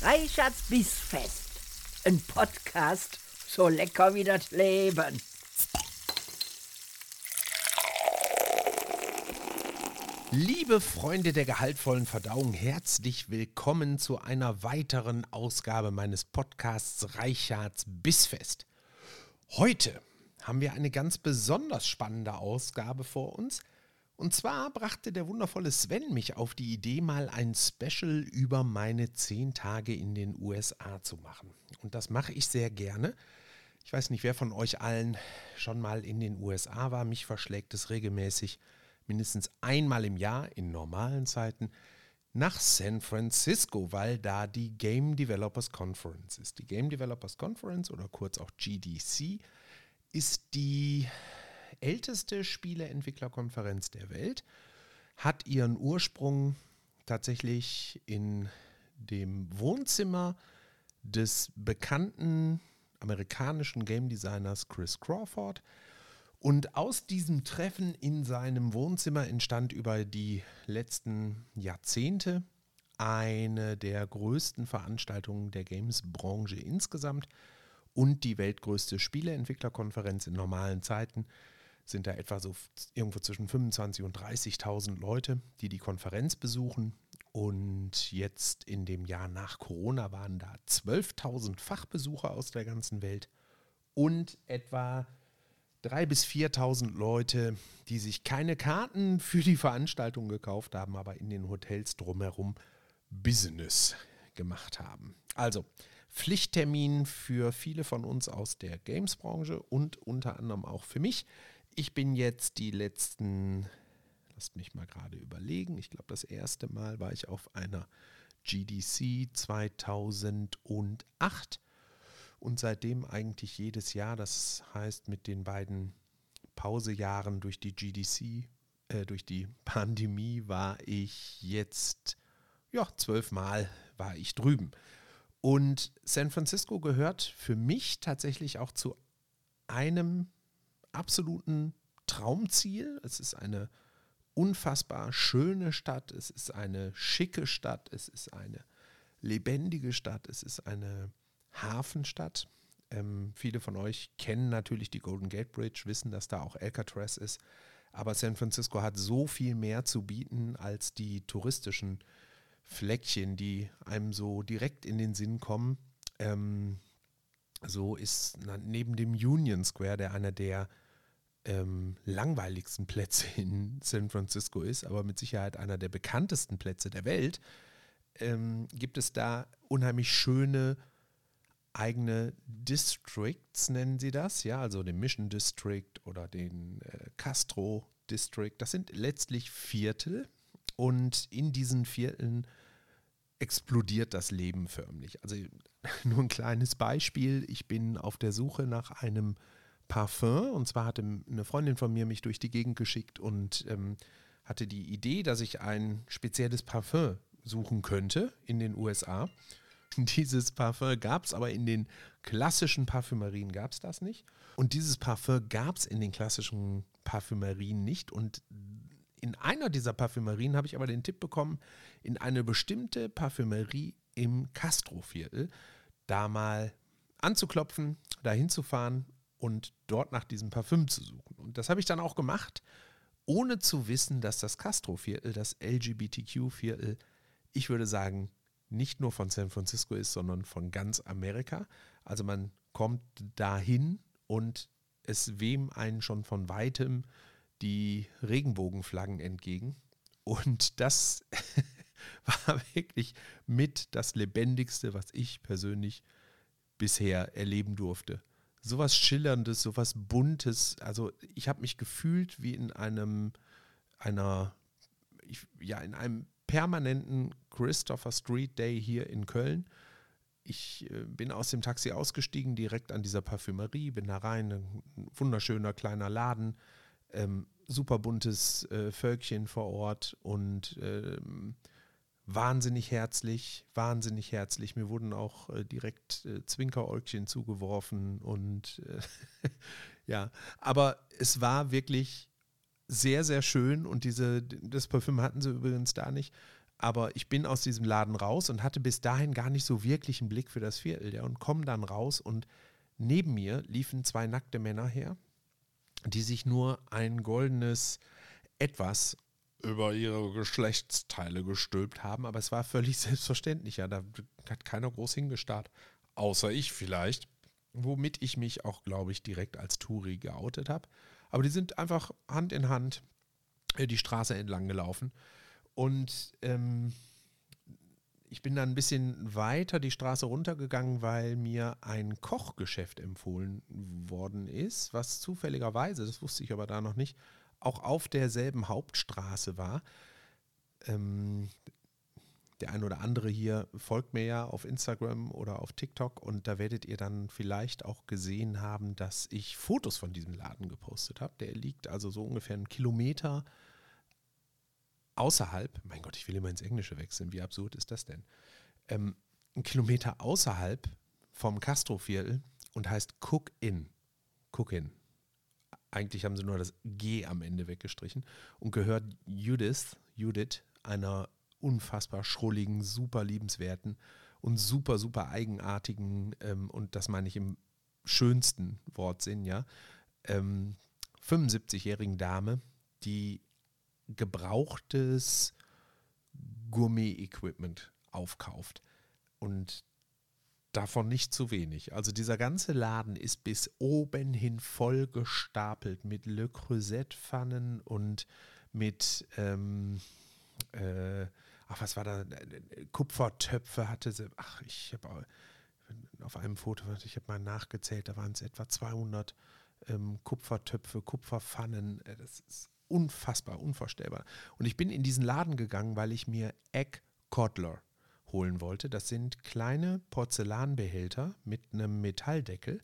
Reichards Bissfest. Ein Podcast, so lecker wie das Leben. Liebe Freunde der gehaltvollen Verdauung, herzlich willkommen zu einer weiteren Ausgabe meines Podcasts Reichards Bissfest. Heute haben wir eine ganz besonders spannende Ausgabe vor uns. Und zwar brachte der wundervolle Sven mich auf die Idee, mal ein Special über meine zehn Tage in den USA zu machen. Und das mache ich sehr gerne. Ich weiß nicht, wer von euch allen schon mal in den USA war. Mich verschlägt es regelmäßig, mindestens einmal im Jahr in normalen Zeiten, nach San Francisco, weil da die Game Developers Conference ist. Die Game Developers Conference oder kurz auch GDC ist die älteste Spieleentwicklerkonferenz der Welt, hat ihren Ursprung tatsächlich in dem Wohnzimmer des bekannten amerikanischen Game Designers Chris Crawford. Und aus diesem Treffen in seinem Wohnzimmer entstand über die letzten Jahrzehnte eine der größten Veranstaltungen der Games-Branche insgesamt und die weltgrößte Spieleentwicklerkonferenz in normalen Zeiten sind da etwa so irgendwo zwischen 25.000 und 30.000 Leute, die die Konferenz besuchen. Und jetzt in dem Jahr nach Corona waren da 12.000 Fachbesucher aus der ganzen Welt und etwa 3.000 bis 4.000 Leute, die sich keine Karten für die Veranstaltung gekauft haben, aber in den Hotels drumherum Business gemacht haben. Also Pflichttermin für viele von uns aus der Games-Branche und unter anderem auch für mich. Ich bin jetzt die letzten, lasst mich mal gerade überlegen, ich glaube das erste Mal war ich auf einer GDC 2008 und seitdem eigentlich jedes Jahr, das heißt mit den beiden Pausejahren durch die GDC, äh, durch die Pandemie war ich jetzt, ja, zwölfmal war ich drüben. Und San Francisco gehört für mich tatsächlich auch zu einem absoluten Traumziel. Es ist eine unfassbar schöne Stadt, es ist eine schicke Stadt, es ist eine lebendige Stadt, es ist eine Hafenstadt. Ähm, viele von euch kennen natürlich die Golden Gate Bridge, wissen, dass da auch Alcatraz ist. Aber San Francisco hat so viel mehr zu bieten als die touristischen Fleckchen, die einem so direkt in den Sinn kommen. Ähm, so ist neben dem Union Square, der einer der ähm, langweiligsten Plätze in San Francisco ist, aber mit Sicherheit einer der bekanntesten Plätze der Welt, ähm, gibt es da unheimlich schöne eigene Districts, nennen sie das, ja, also den Mission District oder den äh, Castro District. Das sind letztlich Viertel und in diesen Vierteln explodiert das Leben förmlich. Also nur ein kleines Beispiel. Ich bin auf der Suche nach einem Parfum. Und zwar hatte eine Freundin von mir mich durch die Gegend geschickt und ähm, hatte die Idee, dass ich ein spezielles Parfum suchen könnte in den USA. Dieses Parfum gab es aber in den klassischen Parfümerien gab es das nicht. Und dieses Parfum gab es in den klassischen Parfümerien nicht. Und in einer dieser Parfümerien habe ich aber den Tipp bekommen, in eine bestimmte Parfümerie im Castro-Viertel da mal anzuklopfen, da hinzufahren und dort nach diesem Parfüm zu suchen. Und das habe ich dann auch gemacht, ohne zu wissen, dass das Castro-Viertel, das LGBTQ-Viertel, ich würde sagen, nicht nur von San Francisco ist, sondern von ganz Amerika. Also man kommt dahin und es wem einen schon von weitem die Regenbogenflaggen entgegen. Und das war wirklich mit das Lebendigste, was ich persönlich bisher erleben durfte sowas Schillerndes, sowas Buntes. Also ich habe mich gefühlt wie in einem, einer, ich, ja, in einem permanenten Christopher Street Day hier in Köln. Ich äh, bin aus dem Taxi ausgestiegen, direkt an dieser Parfümerie, bin da rein, ein wunderschöner kleiner Laden, ähm, super buntes äh, Völkchen vor Ort und ähm, wahnsinnig herzlich, wahnsinnig herzlich. Mir wurden auch äh, direkt äh, Zwinkeräugchen zugeworfen und äh, ja, aber es war wirklich sehr, sehr schön und diese, das Parfüm hatten sie übrigens da nicht. aber ich bin aus diesem Laden raus und hatte bis dahin gar nicht so wirklich einen Blick für das Viertel. Ja, und komme dann raus und neben mir liefen zwei nackte Männer her, die sich nur ein goldenes Etwas über ihre Geschlechtsteile gestülpt haben, aber es war völlig selbstverständlich. Ja, da hat keiner groß hingestarrt, außer ich vielleicht, womit ich mich auch, glaube ich, direkt als Touri geoutet habe. Aber die sind einfach Hand in Hand äh, die Straße entlang gelaufen und ähm, ich bin dann ein bisschen weiter die Straße runtergegangen, weil mir ein Kochgeschäft empfohlen worden ist, was zufälligerweise, das wusste ich aber da noch nicht, auch auf derselben Hauptstraße war. Ähm, der ein oder andere hier folgt mir ja auf Instagram oder auf TikTok und da werdet ihr dann vielleicht auch gesehen haben, dass ich Fotos von diesem Laden gepostet habe. Der liegt also so ungefähr einen Kilometer außerhalb, mein Gott, ich will immer ins Englische wechseln, wie absurd ist das denn? Ähm, ein Kilometer außerhalb vom Castro-Viertel und heißt Cook Inn. Cook Inn. Eigentlich haben sie nur das G am Ende weggestrichen und gehört Judith, Judith, einer unfassbar schrulligen, super liebenswerten und super, super eigenartigen, ähm, und das meine ich im schönsten Wortsinn, ja, ähm, 75-jährigen Dame, die gebrauchtes Gourmet-Equipment aufkauft. Und davon nicht zu wenig. Also dieser ganze Laden ist bis oben hin voll gestapelt mit Le Creuset-Pfannen und mit, ähm, äh, ach was war da, Kupfertöpfe hatte sie, ach ich habe auf einem Foto, ich habe mal nachgezählt, da waren es etwa 200 ähm, Kupfertöpfe, Kupferpfannen, äh, das ist unfassbar, unvorstellbar. Und ich bin in diesen Laden gegangen, weil ich mir Egg Codler holen wollte. Das sind kleine Porzellanbehälter mit einem Metalldeckel.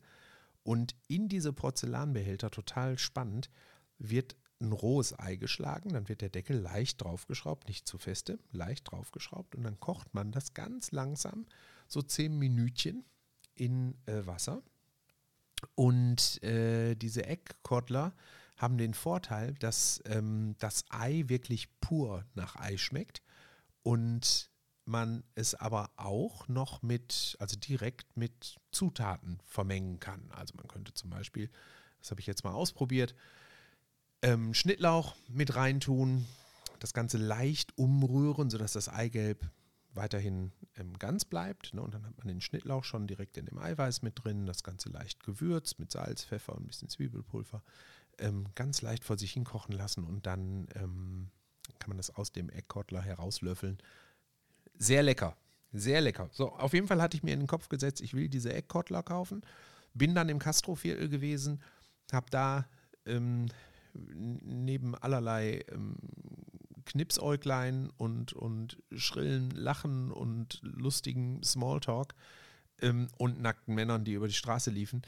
Und in diese Porzellanbehälter, total spannend, wird ein rohes Ei geschlagen, dann wird der Deckel leicht draufgeschraubt, nicht zu feste, leicht draufgeschraubt und dann kocht man das ganz langsam, so zehn Minütchen in äh, Wasser. Und äh, diese Eckkottler haben den Vorteil, dass ähm, das Ei wirklich pur nach Ei schmeckt und man es aber auch noch mit, also direkt mit Zutaten vermengen kann. Also man könnte zum Beispiel, das habe ich jetzt mal ausprobiert, ähm, Schnittlauch mit reintun, das Ganze leicht umrühren, sodass das Eigelb weiterhin ähm, ganz bleibt. Ne? Und dann hat man den Schnittlauch schon direkt in dem Eiweiß mit drin, das Ganze leicht gewürzt mit Salz, Pfeffer und ein bisschen Zwiebelpulver ähm, ganz leicht vor sich hin kochen lassen und dann ähm, kann man das aus dem Eckkottler herauslöffeln. Sehr lecker, sehr lecker. So, auf jeden Fall hatte ich mir in den Kopf gesetzt, ich will diese Eckkottler kaufen. Bin dann im Castro-Viertel gewesen, habe da ähm, neben allerlei ähm, Knipsäuglein und, und schrillen Lachen und lustigen Smalltalk ähm, und nackten Männern, die über die Straße liefen,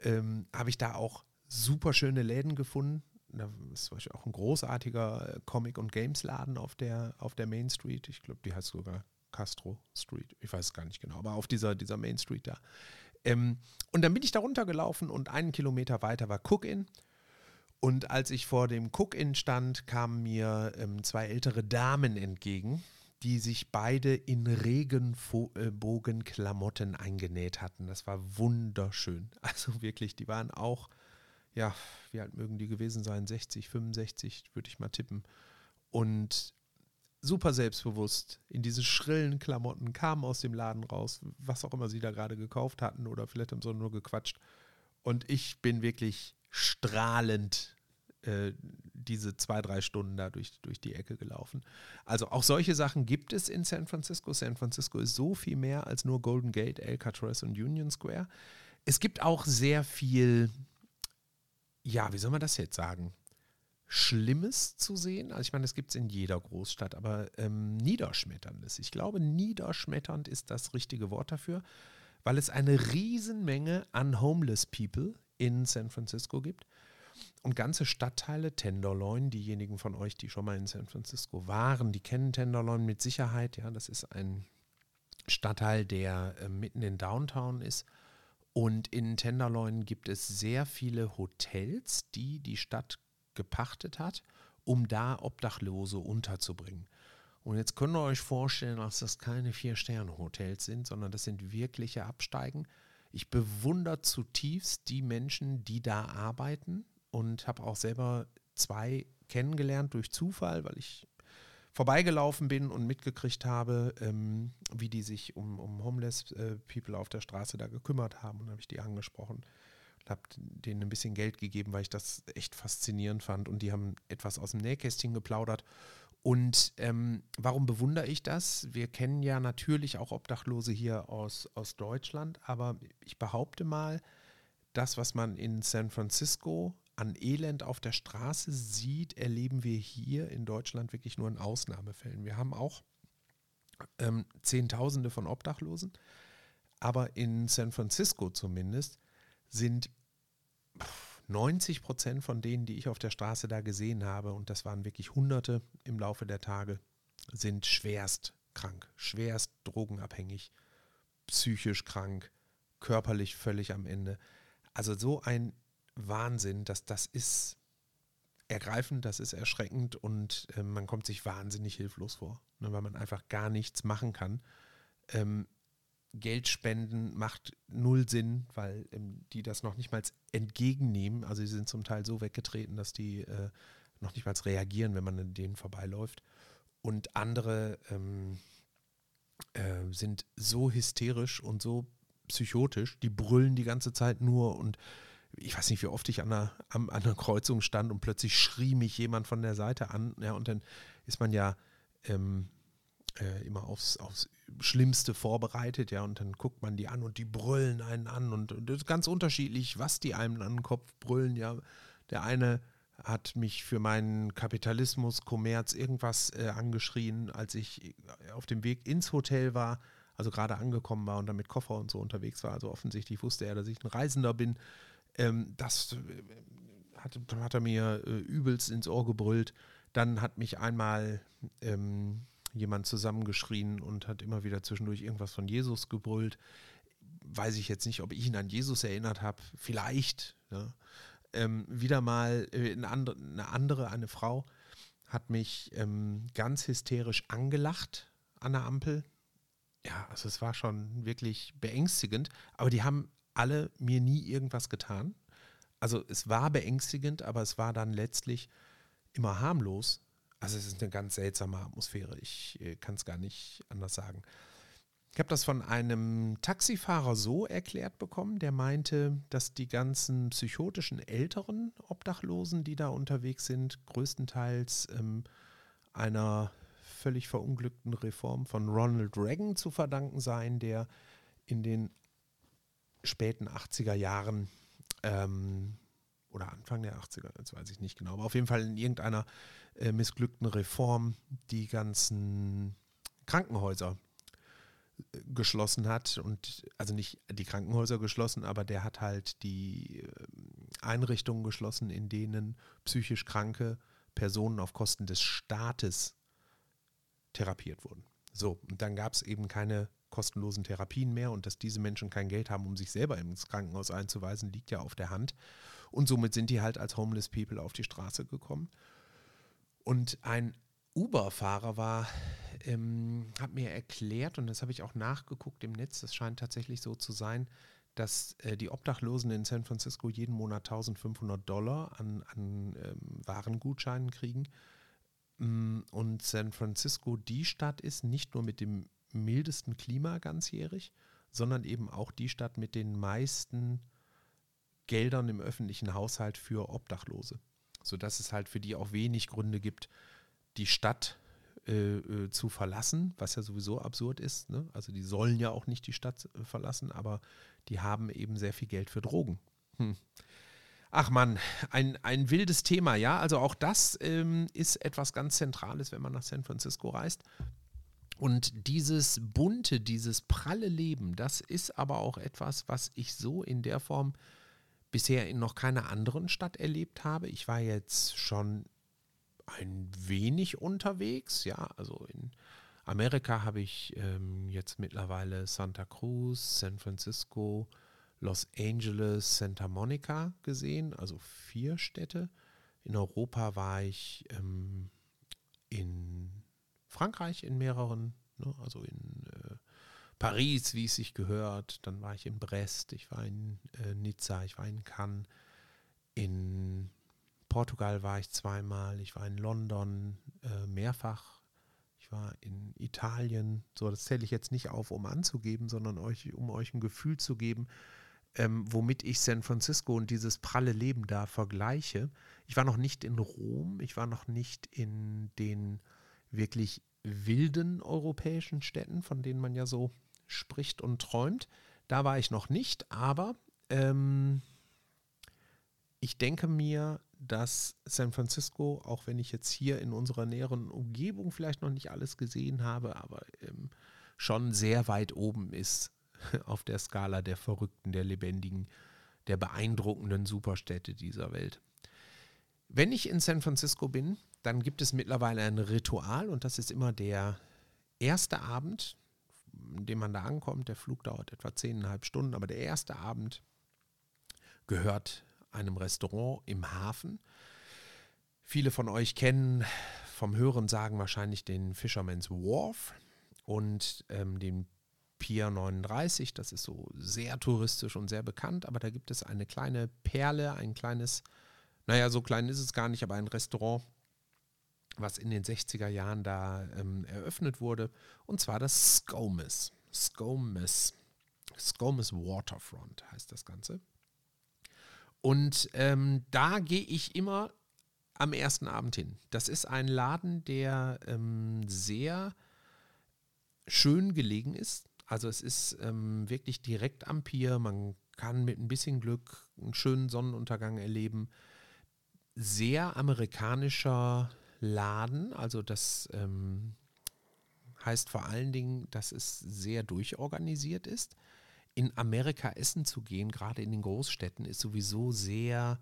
ähm, habe ich da auch super schöne Läden gefunden. Da ist zum Beispiel auch ein großartiger äh, Comic- und Games-Laden auf der, auf der Main Street. Ich glaube, die heißt sogar Castro Street. Ich weiß es gar nicht genau, aber auf dieser, dieser Main Street da. Ähm, und dann bin ich da runtergelaufen und einen Kilometer weiter war Cook-In. Und als ich vor dem Cook-In stand, kamen mir ähm, zwei ältere Damen entgegen, die sich beide in Regenbogenklamotten eingenäht hatten. Das war wunderschön. Also wirklich, die waren auch ja, wie alt mögen die gewesen sein? 60, 65, würde ich mal tippen. Und super selbstbewusst in diese schrillen Klamotten, kamen aus dem Laden raus, was auch immer sie da gerade gekauft hatten oder vielleicht haben sie nur gequatscht. Und ich bin wirklich strahlend äh, diese zwei, drei Stunden da durch, durch die Ecke gelaufen. Also auch solche Sachen gibt es in San Francisco. San Francisco ist so viel mehr als nur Golden Gate, Alcatraz und Union Square. Es gibt auch sehr viel ja, wie soll man das jetzt sagen? Schlimmes zu sehen. Also ich meine, das gibt es in jeder Großstadt, aber ähm, niederschmetterndes. Ich glaube, niederschmetternd ist das richtige Wort dafür, weil es eine Riesenmenge an Homeless People in San Francisco gibt und ganze Stadtteile, Tenderloin, diejenigen von euch, die schon mal in San Francisco waren, die kennen Tenderloin mit Sicherheit. Ja, das ist ein Stadtteil, der äh, mitten in Downtown ist und in Tenderloin gibt es sehr viele Hotels, die die Stadt gepachtet hat, um da Obdachlose unterzubringen. Und jetzt könnt ihr euch vorstellen, dass das keine Vier-Sterne-Hotels sind, sondern das sind wirkliche Absteigen. Ich bewundere zutiefst die Menschen, die da arbeiten und habe auch selber zwei kennengelernt durch Zufall, weil ich vorbeigelaufen bin und mitgekriegt habe, ähm, wie die sich um, um Homeless äh, People auf der Straße da gekümmert haben. Und habe ich die angesprochen und habe denen ein bisschen Geld gegeben, weil ich das echt faszinierend fand. Und die haben etwas aus dem Nähkästchen geplaudert. Und ähm, warum bewundere ich das? Wir kennen ja natürlich auch Obdachlose hier aus, aus Deutschland, aber ich behaupte mal, das, was man in San Francisco an Elend auf der Straße sieht, erleben wir hier in Deutschland wirklich nur in Ausnahmefällen. Wir haben auch ähm, Zehntausende von Obdachlosen, aber in San Francisco zumindest sind 90 Prozent von denen, die ich auf der Straße da gesehen habe, und das waren wirklich Hunderte im Laufe der Tage, sind schwerst krank, schwerst drogenabhängig, psychisch krank, körperlich völlig am Ende. Also so ein Wahnsinn, dass das ist ergreifend, das ist erschreckend und äh, man kommt sich wahnsinnig hilflos vor, ne, weil man einfach gar nichts machen kann. Ähm, Geld spenden macht null Sinn, weil ähm, die das noch nicht mal entgegennehmen. Also sie sind zum Teil so weggetreten, dass die äh, noch nicht mal reagieren, wenn man an denen vorbeiläuft. Und andere ähm, äh, sind so hysterisch und so psychotisch, die brüllen die ganze Zeit nur und ich weiß nicht, wie oft ich an einer, an einer Kreuzung stand und plötzlich schrie mich jemand von der Seite an. Ja, und dann ist man ja ähm, äh, immer aufs, aufs Schlimmste vorbereitet, ja, und dann guckt man die an und die brüllen einen an und, und ganz unterschiedlich, was die einem an den Kopf brüllen, ja. Der eine hat mich für meinen Kapitalismus, Kommerz, irgendwas äh, angeschrien, als ich auf dem Weg ins Hotel war, also gerade angekommen war und dann mit Koffer und so unterwegs war. Also offensichtlich wusste er, dass ich ein Reisender bin. Ähm, das äh, hat, hat, er mir äh, übelst ins Ohr gebrüllt. Dann hat mich einmal ähm, jemand zusammengeschrien und hat immer wieder zwischendurch irgendwas von Jesus gebrüllt. Weiß ich jetzt nicht, ob ich ihn an Jesus erinnert habe. Vielleicht. Ja. Ähm, wieder mal äh, eine, andere, eine, andere, eine Frau, hat mich ähm, ganz hysterisch angelacht an der Ampel. Ja, also es war schon wirklich beängstigend. Aber die haben alle mir nie irgendwas getan. Also es war beängstigend, aber es war dann letztlich immer harmlos. Also es ist eine ganz seltsame Atmosphäre. Ich äh, kann es gar nicht anders sagen. Ich habe das von einem Taxifahrer so erklärt bekommen, der meinte, dass die ganzen psychotischen älteren Obdachlosen, die da unterwegs sind, größtenteils ähm, einer völlig verunglückten Reform von Ronald Reagan zu verdanken seien, der in den späten 80er Jahren ähm, oder Anfang der 80er, das weiß ich nicht genau, aber auf jeden Fall in irgendeiner äh, missglückten Reform die ganzen Krankenhäuser äh, geschlossen hat und also nicht die Krankenhäuser geschlossen, aber der hat halt die äh, Einrichtungen geschlossen, in denen psychisch kranke Personen auf Kosten des Staates therapiert wurden. So, und dann gab es eben keine kostenlosen Therapien mehr und dass diese Menschen kein Geld haben, um sich selber ins Krankenhaus einzuweisen, liegt ja auf der Hand. Und somit sind die halt als Homeless People auf die Straße gekommen. Und ein Uber-Fahrer war, ähm, hat mir erklärt, und das habe ich auch nachgeguckt im Netz, das scheint tatsächlich so zu sein, dass äh, die Obdachlosen in San Francisco jeden Monat 1500 Dollar an, an ähm, Warengutscheinen kriegen. Mm, und San Francisco die Stadt ist, nicht nur mit dem mildesten Klima ganzjährig, sondern eben auch die Stadt mit den meisten Geldern im öffentlichen Haushalt für Obdachlose. Sodass es halt für die auch wenig Gründe gibt, die Stadt äh, äh, zu verlassen, was ja sowieso absurd ist. Ne? Also die sollen ja auch nicht die Stadt äh, verlassen, aber die haben eben sehr viel Geld für Drogen. Hm. Ach man, ein, ein wildes Thema, ja. Also auch das ähm, ist etwas ganz Zentrales, wenn man nach San Francisco reist. Und dieses bunte, dieses pralle Leben, das ist aber auch etwas, was ich so in der Form bisher in noch keiner anderen Stadt erlebt habe. Ich war jetzt schon ein wenig unterwegs, ja, also in Amerika habe ich ähm, jetzt mittlerweile Santa Cruz, San Francisco, Los Angeles, Santa Monica gesehen, also vier Städte. In Europa war ich ähm, in Frankreich in mehreren, ne, also in äh, Paris, wie es sich gehört. Dann war ich in Brest, ich war in äh, Nizza, ich war in Cannes. In Portugal war ich zweimal, ich war in London äh, mehrfach. Ich war in Italien. So, das zähle ich jetzt nicht auf, um anzugeben, sondern euch, um euch ein Gefühl zu geben, ähm, womit ich San Francisco und dieses pralle Leben da vergleiche. Ich war noch nicht in Rom, ich war noch nicht in den wirklich wilden europäischen Städten, von denen man ja so spricht und träumt. Da war ich noch nicht, aber ähm, ich denke mir, dass San Francisco, auch wenn ich jetzt hier in unserer näheren Umgebung vielleicht noch nicht alles gesehen habe, aber ähm, schon sehr weit oben ist auf der Skala der Verrückten, der Lebendigen, der beeindruckenden Superstädte dieser Welt. Wenn ich in San Francisco bin, dann gibt es mittlerweile ein Ritual und das ist immer der erste Abend, in dem man da ankommt. Der Flug dauert etwa zehneinhalb Stunden, aber der erste Abend gehört einem Restaurant im Hafen. Viele von euch kennen vom Hören sagen wahrscheinlich den Fisherman's Wharf und ähm, den Pier 39, das ist so sehr touristisch und sehr bekannt, aber da gibt es eine kleine Perle, ein kleines, naja, so klein ist es gar nicht, aber ein Restaurant, was in den 60er Jahren da ähm, eröffnet wurde, und zwar das Skomes. Skomes. Skomes Waterfront heißt das Ganze. Und ähm, da gehe ich immer am ersten Abend hin. Das ist ein Laden, der ähm, sehr schön gelegen ist. Also es ist ähm, wirklich direkt am Pier. Man kann mit ein bisschen Glück einen schönen Sonnenuntergang erleben. Sehr amerikanischer Laden. Also das ähm, heißt vor allen Dingen, dass es sehr durchorganisiert ist. In Amerika essen zu gehen, gerade in den Großstädten, ist sowieso sehr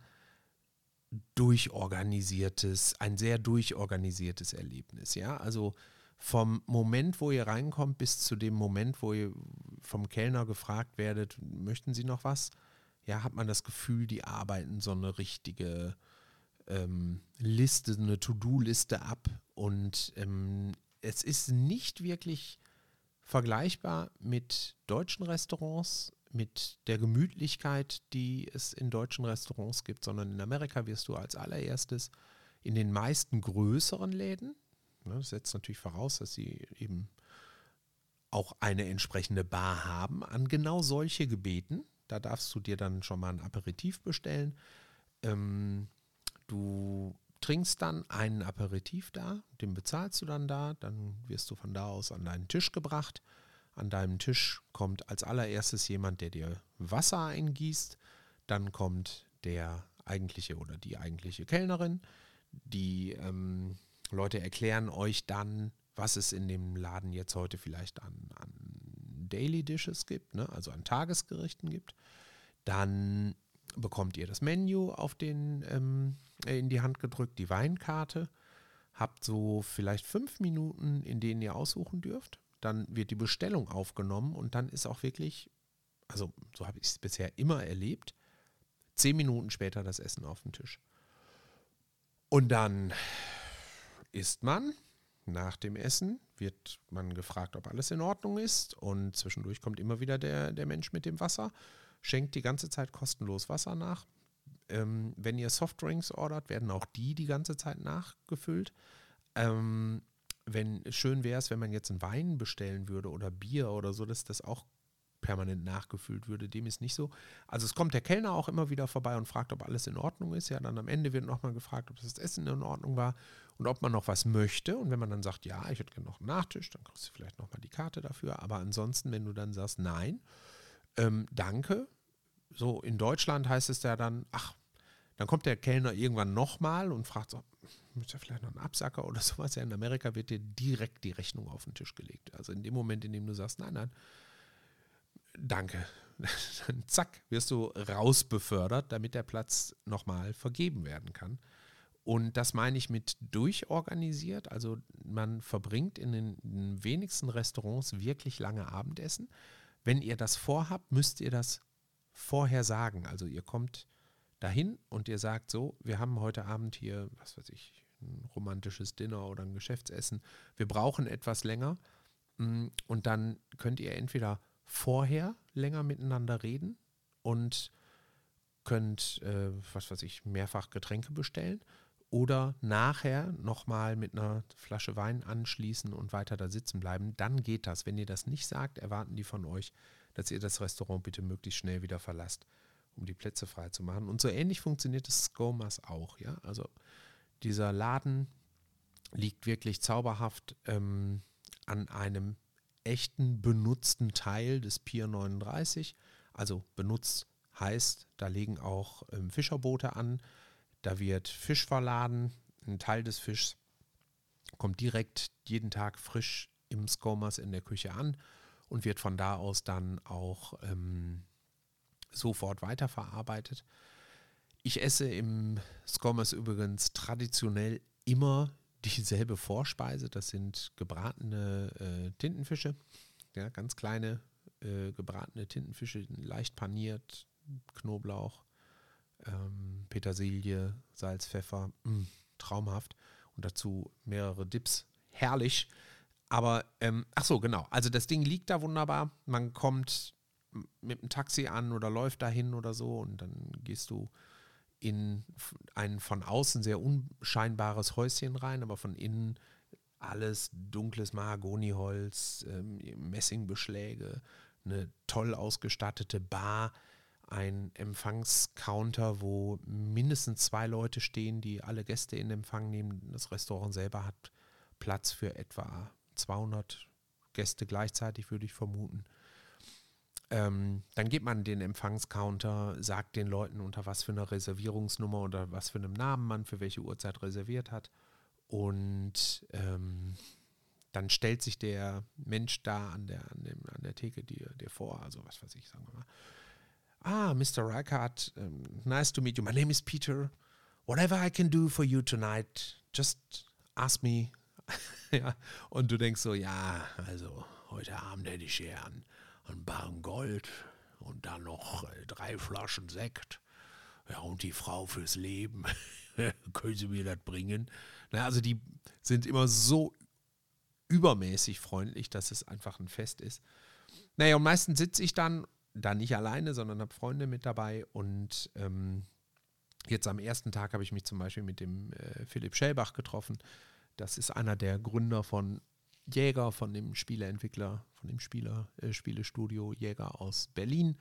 durchorganisiertes, ein sehr durchorganisiertes Erlebnis. Ja, also vom Moment, wo ihr reinkommt, bis zu dem Moment, wo ihr vom Kellner gefragt werdet, möchten Sie noch was? Ja, hat man das Gefühl, die arbeiten so eine richtige ähm, Liste, eine To-Do-Liste ab. Und ähm, es ist nicht wirklich vergleichbar mit deutschen Restaurants, mit der Gemütlichkeit, die es in deutschen Restaurants gibt, sondern in Amerika wirst du als allererstes in den meisten größeren Läden, Ne, das setzt natürlich voraus, dass sie eben auch eine entsprechende Bar haben, an genau solche gebeten. Da darfst du dir dann schon mal ein Aperitif bestellen. Ähm, du trinkst dann einen Aperitif da, den bezahlst du dann da, dann wirst du von da aus an deinen Tisch gebracht. An deinem Tisch kommt als allererstes jemand, der dir Wasser eingießt. Dann kommt der eigentliche oder die eigentliche Kellnerin, die ähm, Leute erklären euch dann, was es in dem Laden jetzt heute vielleicht an, an Daily Dishes gibt, ne? also an Tagesgerichten gibt. Dann bekommt ihr das Menü auf den, ähm, in die Hand gedrückt, die Weinkarte. Habt so vielleicht fünf Minuten, in denen ihr aussuchen dürft. Dann wird die Bestellung aufgenommen und dann ist auch wirklich, also so habe ich es bisher immer erlebt, zehn Minuten später das Essen auf dem Tisch. Und dann isst man. Nach dem Essen wird man gefragt, ob alles in Ordnung ist. Und zwischendurch kommt immer wieder der, der Mensch mit dem Wasser, schenkt die ganze Zeit kostenlos Wasser nach. Ähm, wenn ihr Softdrinks ordert, werden auch die die ganze Zeit nachgefüllt. Ähm, wenn schön wäre es, wenn man jetzt einen Wein bestellen würde oder Bier oder so, dass das auch permanent nachgefüllt würde. Dem ist nicht so. Also es kommt der Kellner auch immer wieder vorbei und fragt, ob alles in Ordnung ist. Ja, dann am Ende wird nochmal gefragt, ob das Essen in Ordnung war und ob man noch was möchte. Und wenn man dann sagt, ja, ich hätte gerne noch einen Nachtisch, dann kriegst du vielleicht nochmal die Karte dafür. Aber ansonsten, wenn du dann sagst, nein, ähm, danke. So in Deutschland heißt es ja dann, ach, dann kommt der Kellner irgendwann nochmal und fragt so, möchte vielleicht noch einen Absacker oder sowas. Ja, in Amerika wird dir direkt die Rechnung auf den Tisch gelegt. Also in dem Moment, in dem du sagst, nein, nein, danke. Dann zack, wirst du rausbefördert, damit der Platz nochmal vergeben werden kann. Und das meine ich mit durchorganisiert. Also man verbringt in den wenigsten Restaurants wirklich lange Abendessen. Wenn ihr das vorhabt, müsst ihr das vorher sagen. Also ihr kommt dahin und ihr sagt so, wir haben heute Abend hier, was weiß ich, ein romantisches Dinner oder ein Geschäftsessen. Wir brauchen etwas länger. Mm, und dann könnt ihr entweder vorher länger miteinander reden und könnt, äh, was weiß ich, mehrfach Getränke bestellen oder nachher nochmal mit einer Flasche Wein anschließen und weiter da sitzen bleiben, dann geht das. Wenn ihr das nicht sagt, erwarten die von euch, dass ihr das Restaurant bitte möglichst schnell wieder verlasst, um die Plätze frei zu machen. Und so ähnlich funktioniert das Skomas auch, ja. Also dieser Laden liegt wirklich zauberhaft ähm, an einem echten benutzten Teil des Pier 39. Also benutzt heißt, da legen auch ähm, Fischerboote an da wird Fisch verladen. Ein Teil des Fischs kommt direkt jeden Tag frisch im Skomas in der Küche an und wird von da aus dann auch ähm, sofort weiterverarbeitet. Ich esse im Skomas übrigens traditionell immer dieselbe Vorspeise. Das sind gebratene äh, Tintenfische, ja, ganz kleine äh, gebratene Tintenfische, leicht paniert, Knoblauch, ähm, Petersilie, Salz, Pfeffer, mh, mm, traumhaft. Und dazu mehrere Dips, herrlich. Aber, ähm, ach so, genau. Also das Ding liegt da wunderbar. Man kommt mit dem Taxi an oder läuft dahin oder so und dann gehst du in ein von außen sehr unscheinbares Häuschen rein, aber von innen alles dunkles Mahagoniholz, ähm, Messingbeschläge, eine toll ausgestattete Bar, ein Empfangscounter, wo mindestens zwei Leute stehen, die alle Gäste in Empfang nehmen. Das Restaurant selber hat Platz für etwa 200 Gäste gleichzeitig, würde ich vermuten. Ähm, dann geht man den Empfangscounter, sagt den Leuten, unter was für einer Reservierungsnummer oder was für einem Namen man für welche Uhrzeit reserviert hat. Und ähm, dann stellt sich der Mensch da an der, an dem, an der Theke dir, dir vor, also was weiß ich, sagen wir mal Ah, Mr. Reichardt, um, nice to meet you. My name is Peter. Whatever I can do for you tonight, just ask me. ja, und du denkst so, ja, also heute Abend hätte ich gern ein Barren Gold und dann noch äh, drei Flaschen Sekt. Ja, und die Frau fürs Leben. Können Sie mir das bringen? Na, also die sind immer so übermäßig freundlich, dass es einfach ein Fest ist. Naja, und meistens sitze ich dann da nicht alleine, sondern habe Freunde mit dabei. Und ähm, jetzt am ersten Tag habe ich mich zum Beispiel mit dem äh, Philipp Schellbach getroffen. Das ist einer der Gründer von Jäger, von dem Spieleentwickler, von dem Spieler, äh, Spielestudio Jäger aus Berlin.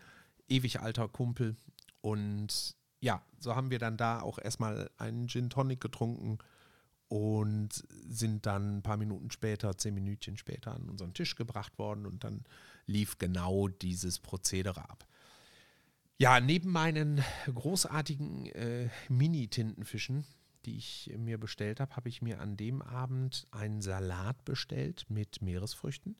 Ewig alter Kumpel. Und ja, so haben wir dann da auch erstmal einen Gin Tonic getrunken und sind dann ein paar Minuten später, zehn Minütchen später an unseren Tisch gebracht worden und dann lief genau dieses Prozedere ab. Ja, neben meinen großartigen äh, Mini-Tintenfischen, die ich mir bestellt habe, habe ich mir an dem Abend einen Salat bestellt mit Meeresfrüchten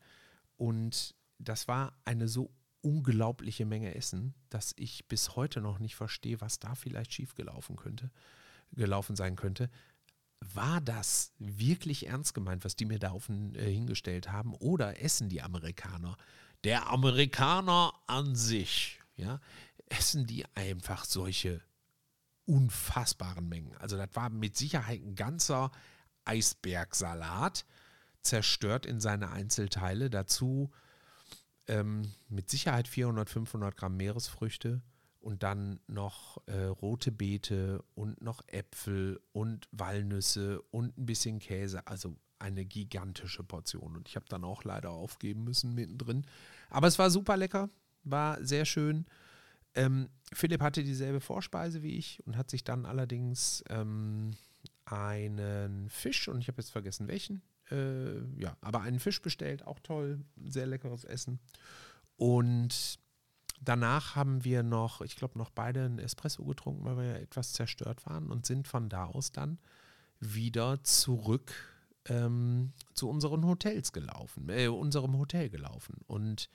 und das war eine so unglaubliche Menge Essen, dass ich bis heute noch nicht verstehe, was da vielleicht schiefgelaufen könnte, gelaufen sein könnte war das wirklich ernst gemeint, was die mir da auf, äh, hingestellt haben? Oder essen die Amerikaner? Der Amerikaner an sich, ja, essen die einfach solche unfassbaren Mengen. Also das war mit Sicherheit ein ganzer Eisbergsalat, zerstört in seine Einzelteile. Dazu ähm, mit Sicherheit 400, 500 Gramm Meeresfrüchte und dann noch äh, rote Beete und noch Äpfel und Walnüsse und ein bisschen Käse. Also eine gigantische Portion. Und ich habe dann auch leider aufgeben müssen mittendrin. Aber es war super lecker, war sehr schön. Ähm, Philipp hatte dieselbe Vorspeise wie ich und hat sich dann allerdings ähm, einen Fisch, und ich habe jetzt vergessen welchen, äh, ja, aber einen Fisch bestellt, auch toll, sehr leckeres Essen. Und Danach haben wir noch, ich glaube, noch beide einen Espresso getrunken, weil wir ja etwas zerstört waren und sind von da aus dann wieder zurück ähm, zu unseren Hotels gelaufen, äh, unserem Hotel gelaufen. Und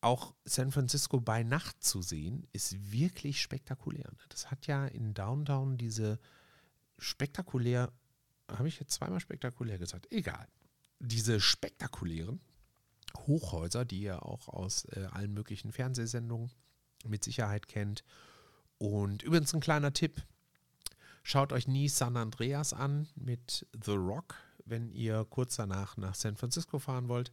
auch San Francisco bei Nacht zu sehen, ist wirklich spektakulär. Das hat ja in Downtown diese spektakulär, habe ich jetzt zweimal spektakulär gesagt, egal, diese spektakulären Hochhäuser, die ihr auch aus äh, allen möglichen Fernsehsendungen mit Sicherheit kennt. Und übrigens ein kleiner Tipp Schaut euch nie San Andreas an mit The Rock, wenn ihr kurz danach nach San Francisco fahren wollt.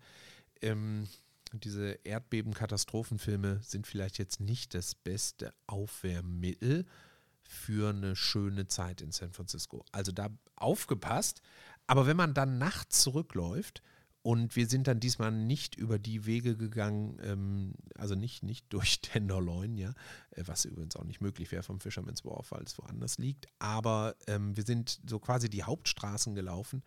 Ähm, diese Erdbeben-Katastrophenfilme sind vielleicht jetzt nicht das beste Aufwärmmittel für eine schöne Zeit in San Francisco. Also da aufgepasst. Aber wenn man dann nachts zurückläuft, und wir sind dann diesmal nicht über die Wege gegangen, ähm, also nicht, nicht durch Tenderloin, ja, äh, was übrigens auch nicht möglich wäre vom Fisherman's Wharf, weil es woanders liegt. Aber ähm, wir sind so quasi die Hauptstraßen gelaufen.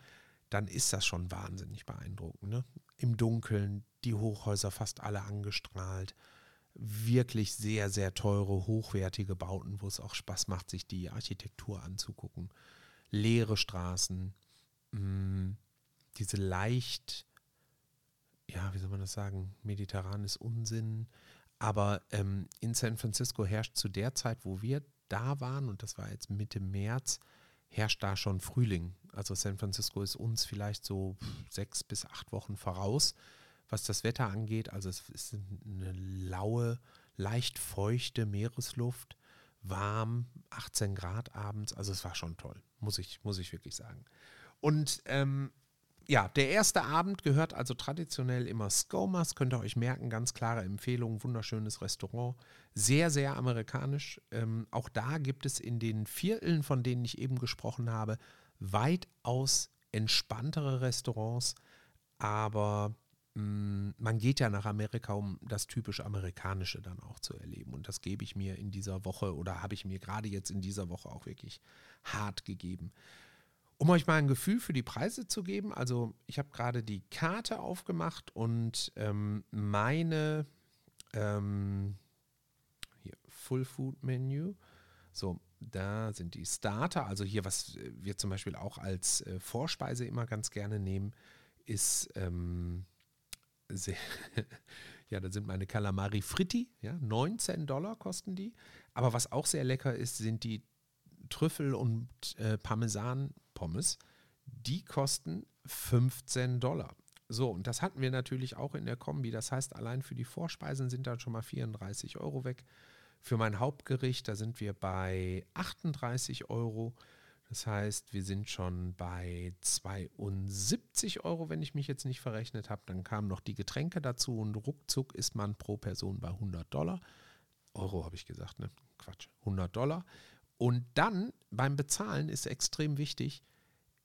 Dann ist das schon wahnsinnig beeindruckend. Ne? Im Dunkeln, die Hochhäuser fast alle angestrahlt. Wirklich sehr, sehr teure, hochwertige Bauten, wo es auch Spaß macht, sich die Architektur anzugucken. Leere Straßen. Mh, mm, diese leicht, ja, wie soll man das sagen, mediterranes Unsinn. Aber ähm, in San Francisco herrscht zu der Zeit, wo wir da waren, und das war jetzt Mitte März, herrscht da schon Frühling. Also San Francisco ist uns vielleicht so sechs bis acht Wochen voraus, was das Wetter angeht. Also es ist eine laue, leicht feuchte Meeresluft, warm, 18 Grad abends. Also es war schon toll, muss ich, muss ich wirklich sagen. Und ähm, ja, der erste Abend gehört also traditionell immer Skomas, könnt ihr euch merken, ganz klare Empfehlung, wunderschönes Restaurant, sehr, sehr amerikanisch. Ähm, auch da gibt es in den Vierteln, von denen ich eben gesprochen habe, weitaus entspanntere Restaurants, aber mh, mm, man geht ja nach Amerika, um das typisch Amerikanische dann auch zu erleben. Und das gebe ich mir in dieser Woche oder habe ich mir gerade jetzt in dieser Woche auch wirklich hart gegeben. Um euch mal ein Gefühl für die Preise zu geben, also ich habe gerade die Karte aufgemacht und ähm, meine ähm, hier, Full Food Menu, so, da sind die Starter, also hier, was wir zum Beispiel auch als äh, Vorspeise immer ganz gerne nehmen, ist ähm, sehr, ja, da sind meine Calamari Fritti, ja, 19 Dollar kosten die. Aber was auch sehr lecker ist, sind die Trüffel und äh, Parmesan Pommes, die kosten 15 Dollar. So, und das hatten wir natürlich auch in der Kombi. Das heißt, allein für die Vorspeisen sind dann schon mal 34 Euro weg. Für mein Hauptgericht, da sind wir bei 38 Euro. Das heißt, wir sind schon bei 72 Euro, wenn ich mich jetzt nicht verrechnet habe. Dann kamen noch die Getränke dazu und ruckzuck ist man pro Person bei 100 Dollar. Euro habe ich gesagt, ne? Quatsch, 100 Dollar. Und dann beim Bezahlen ist extrem wichtig,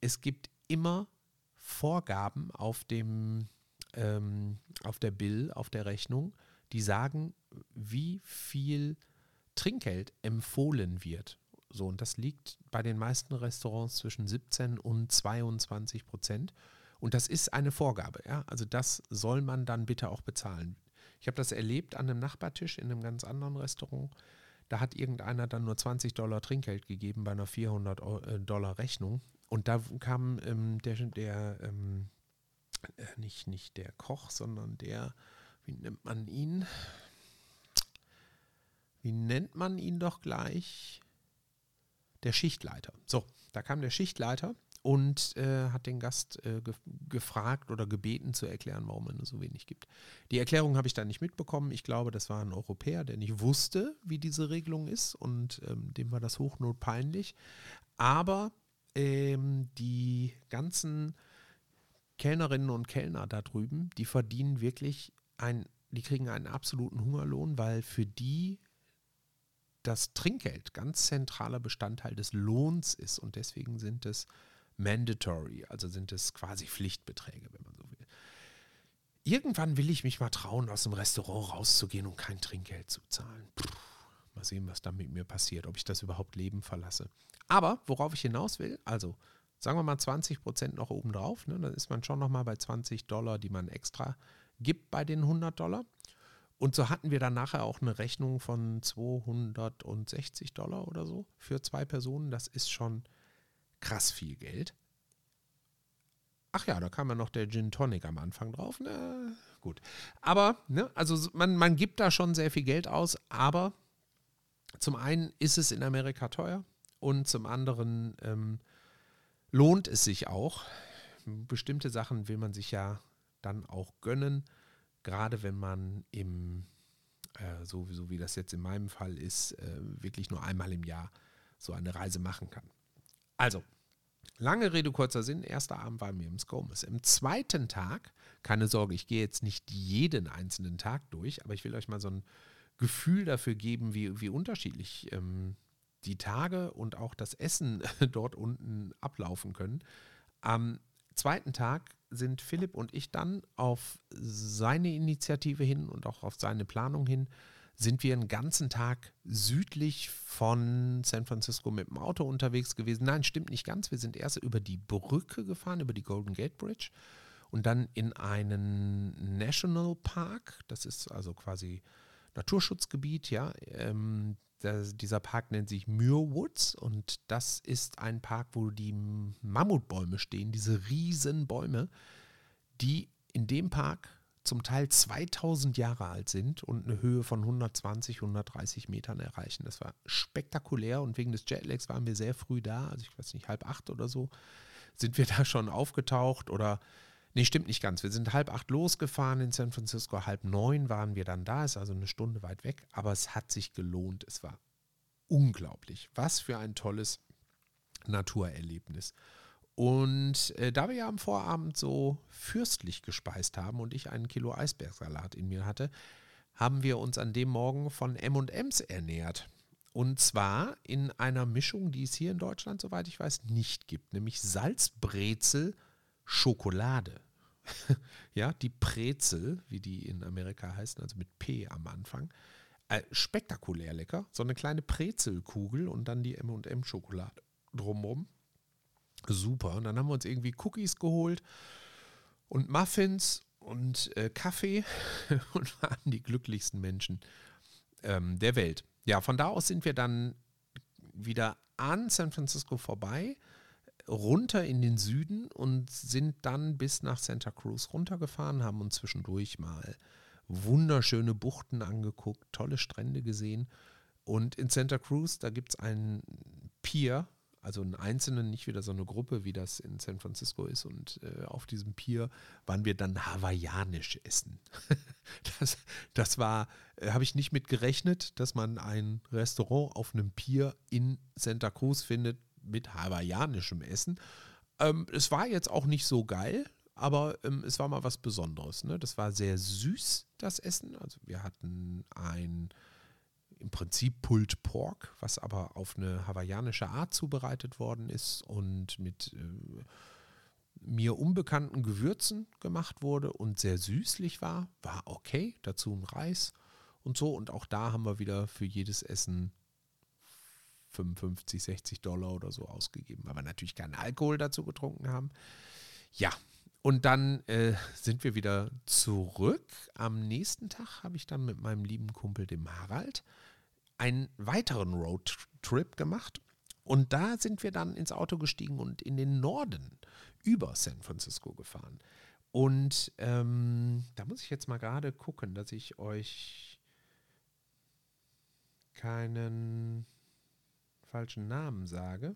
es gibt immer Vorgaben auf dem ähm, auf der Bill, auf der Rechnung, die sagen, wie viel Trinkgeld empfohlen wird. So, und das liegt bei den meisten Restaurants zwischen 17 und 22 Prozent. Und das ist eine Vorgabe, ja. Also das soll man dann bitte auch bezahlen. Ich habe das erlebt an einem Nachbartisch in einem ganz anderen Restaurant. Da hat irgendeiner dann nur 20 Dollar Trinkgeld gegeben bei einer 400 äh, Dollar Rechnung. Und da kam ähm, der, der ähm, äh, nicht, nicht der Koch, sondern der, wie nennt man ihn? Wie nennt man ihn doch gleich? Der Schichtleiter. So, da kam der Schichtleiter und äh, hat den Gast äh, ge gefragt oder gebeten zu erklären, warum es nur so wenig gibt. Die Erklärung habe ich dann nicht mitbekommen. Ich glaube, das war ein Europäer, der nicht wusste, wie diese Regelung ist und ähm, dem war das hochnotpeinlich. Aber ähm, die ganzen Kellnerinnen und Kellner da drüben, die verdienen wirklich ein, die kriegen einen absoluten Hungerlohn, weil für die das Trinkgeld ganz zentraler Bestandteil des Lohns ist und deswegen sind es mandatory, also sind es quasi Pflichtbeträge, wenn man so will. Irgendwann will ich mich mal trauen, aus dem Restaurant rauszugehen und kein Trinkgeld zu zahlen. Puh, mal sehen, was da mit mir passiert, ob ich das überhaupt Leben verlasse. Aber worauf ich hinaus will, also sagen wir mal 20 Prozent noch obendrauf, ne, dann ist man schon nochmal bei 20 Dollar, die man extra gibt bei den 100 Dollar. Und so hatten wir dann nachher auch eine Rechnung von 260 Dollar oder so für zwei Personen. Das ist schon krass viel Geld. Ach ja, da kam ja noch der Gin Tonic am Anfang drauf. Na, gut. Aber, ne, also man, man gibt da schon sehr viel Geld aus, aber zum einen ist es in Amerika teuer und zum anderen ähm, lohnt es sich auch. Bestimmte Sachen will man sich ja dann auch gönnen, gerade wenn man im, äh, so, so wie das jetzt in meinem Fall ist, äh, wirklich nur einmal im Jahr so eine Reise machen kann. Also, lange Rede, kurzer Sinn. Erster Abend waren wir im Skomes. Im zweiten Tag, keine Sorge, ich gehe jetzt nicht jeden einzelnen Tag durch, aber ich will euch mal so ein Gefühl dafür geben, wie, wie unterschiedlich ähm, die Tage und auch das Essen dort unten ablaufen können. Am zweiten Tag sind Philipp und ich dann auf seine Initiative hin und auch auf seine Planung hin, sind wir einen ganzen Tag südlich von San Francisco mit dem Auto unterwegs gewesen. Nein, stimmt nicht ganz. Wir sind erst über die Brücke gefahren, über die Golden Gate Bridge und dann in einen National Park. Das ist also quasi Naturschutzgebiet, ja. Ähm, das, dieser Park nennt sich Muir Woods und das ist ein Park, wo die Mammutbäume stehen, diese riesen Bäume, die in dem Park zum Teil 2000 Jahre alt sind und eine Höhe von 120, 130 Metern erreichen. Das war spektakulär und wegen des Jetlags waren wir sehr früh da, also ich weiß nicht, halb acht oder so, sind wir da schon aufgetaucht oder Nee, stimmt nicht ganz. Wir sind halb acht losgefahren in San Francisco, halb neun waren wir dann da, ist also eine Stunde weit weg, aber es hat sich gelohnt. Es war unglaublich. Was für ein tolles Naturerlebnis. Und äh, da wir ja am Vorabend so fürstlich gespeist haben und ich einen Kilo Eisbergsalat in mir hatte, haben wir uns an dem Morgen von M&M's ernährt. Und zwar in einer Mischung, die es hier in Deutschland, soweit ich weiß, nicht gibt, nämlich Salzbrezel Schokolade. ja, die Brezel, wie die in Amerika heißen, also mit P am Anfang. Äh, spektakulär lecker. So eine kleine Brezelkugel und dann die MM&M-Schokolade drumherum. Super. Und dann haben wir uns irgendwie Cookies geholt und Muffins und äh, Kaffee und waren die glücklichsten Menschen ähm, der Welt. Ja, von da aus sind wir dann wieder an San Francisco vorbei runter in den Süden und sind dann bis nach Santa Cruz runtergefahren, haben uns zwischendurch mal wunderschöne Buchten angeguckt, tolle Strände gesehen. Und in Santa Cruz, da gibt es einen Pier, also einen einzelnen, nicht wieder so eine Gruppe, wie das in San Francisco ist. Und äh, auf diesem Pier waren wir dann hawaiianisch essen. das, das war, äh, habe ich nicht mit gerechnet, dass man ein Restaurant auf einem Pier in Santa Cruz findet, mit hawaiianischem Essen. Ähm, es war jetzt auch nicht so geil, aber ähm, es war mal was Besonderes. Ne? Das war sehr süß, das Essen. Also wir hatten ein im Prinzip Pulled Pork, was aber auf eine hawaiianische Art zubereitet worden ist und mit äh, mir unbekannten Gewürzen gemacht wurde und sehr süßlich war, war okay. Dazu ein Reis und so. Und auch da haben wir wieder für jedes Essen 55, 60 Dollar oder so ausgegeben, weil wir natürlich keinen Alkohol dazu getrunken haben. Ja, und dann äh, sind wir wieder zurück. Am nächsten Tag habe ich dann mit meinem lieben Kumpel, dem Harald, einen weiteren Roadtrip gemacht. Und da sind wir dann ins Auto gestiegen und in den Norden über San Francisco gefahren. Und ähm, da muss ich jetzt mal gerade gucken, dass ich euch keinen falschen Namen sage.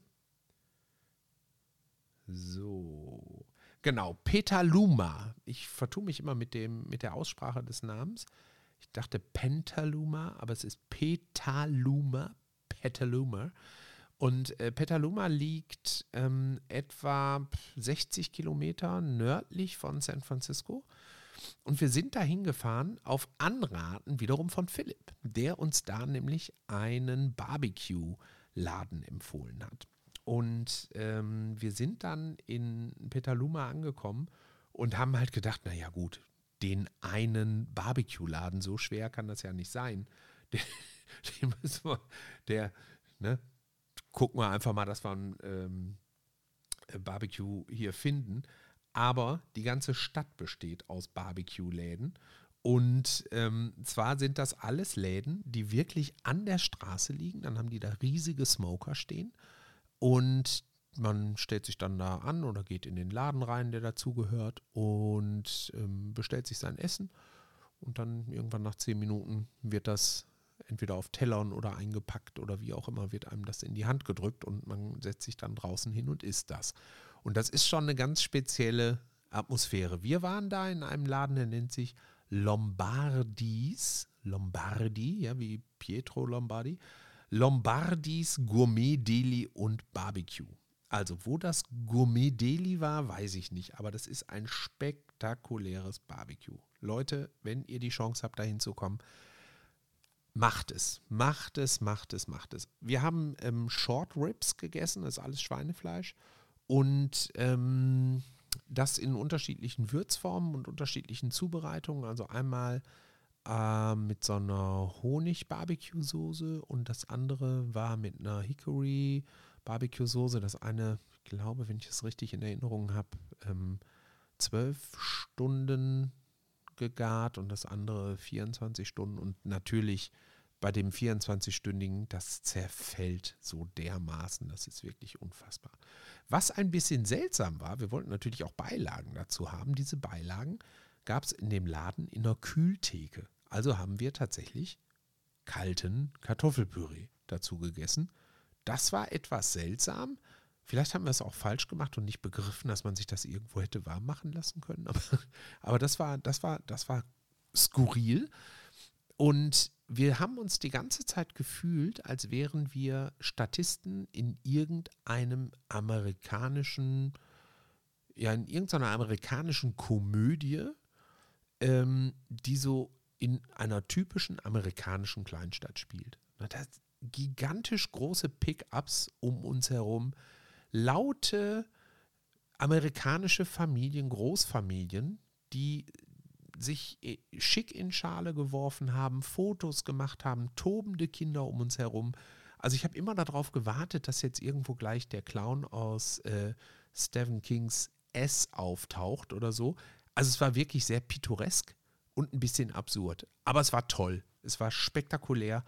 So. Genau, Petaluma. Ich vertue mich immer mit, dem, mit der Aussprache des Namens. Ich dachte Pentaluma, aber es ist Petaluma. Petaluma. Und äh, Petaluma liegt ähm, etwa 60 Kilometer nördlich von San Francisco. Und wir sind dahin gefahren auf Anraten wiederum von Philipp, der uns da nämlich einen Barbecue Laden empfohlen hat. Und ähm, wir sind dann in Petaluma angekommen und haben halt gedacht, naja gut, den einen Barbecue-Laden, so schwer kann das ja nicht sein. Den, den müssen wir, der, ne, gucken wir einfach mal, dass wir ein ähm, Barbecue hier finden. Aber die ganze Stadt besteht aus Barbecue-Läden und ähm, zwar sind das alles Läden, die wirklich an der Straße liegen. Dann haben die da riesige Smoker stehen. Und man stellt sich dann da an oder geht in den Laden rein, der dazugehört, und ähm, bestellt sich sein Essen. Und dann irgendwann nach zehn Minuten wird das entweder auf Tellern oder eingepackt oder wie auch immer, wird einem das in die Hand gedrückt und man setzt sich dann draußen hin und isst das. Und das ist schon eine ganz spezielle Atmosphäre. Wir waren da in einem Laden, der nennt sich Lombardis, Lombardi, ja, wie Pietro Lombardi, Lombardis Gourmet Deli und Barbecue. Also, wo das Gourmet Deli war, weiß ich nicht, aber das ist ein spektakuläres Barbecue. Leute, wenn ihr die Chance habt, da hinzukommen, macht es, macht es, macht es, macht es. Wir haben ähm, Short Ribs gegessen, das ist alles Schweinefleisch und ähm, das in unterschiedlichen Würzformen und unterschiedlichen Zubereitungen. Also einmal äh, mit so einer Honig-Barbecue-Soße und das andere war mit einer Hickory-Barbecue-Soße. Das eine, ich glaube, wenn ich es richtig in Erinnerung habe, ähm, zwölf Stunden gegart und das andere 24 Stunden und natürlich bei dem 24-stündigen, das zerfällt so dermaßen, das ist wirklich unfassbar. Was ein bisschen seltsam war, wir wollten natürlich auch Beilagen dazu haben. Diese Beilagen gab es in dem Laden in der Kühltheke. Also haben wir tatsächlich kalten Kartoffelpüree dazu gegessen. Das war etwas seltsam. Vielleicht haben wir es auch falsch gemacht und nicht begriffen, dass man sich das irgendwo hätte warm machen lassen können. Aber, aber das war, das war, das war skurril. Und wir haben uns die ganze Zeit gefühlt, als wären wir Statisten in irgendeinem amerikanischen, ja, in irgendeiner amerikanischen Komödie, ähm, die so in einer typischen amerikanischen Kleinstadt spielt. Das gigantisch große Pickups um uns herum, laute amerikanische Familien, Großfamilien, die sich äh, schick in Schale geworfen haben, Fotos gemacht haben, tobende Kinder um uns herum. Also ich habe immer darauf gewartet, dass jetzt irgendwo gleich der Clown aus äh, Stephen Kings S auftaucht oder so. Also es war wirklich sehr pittoresk und ein bisschen absurd. Aber es war toll. Es war spektakulär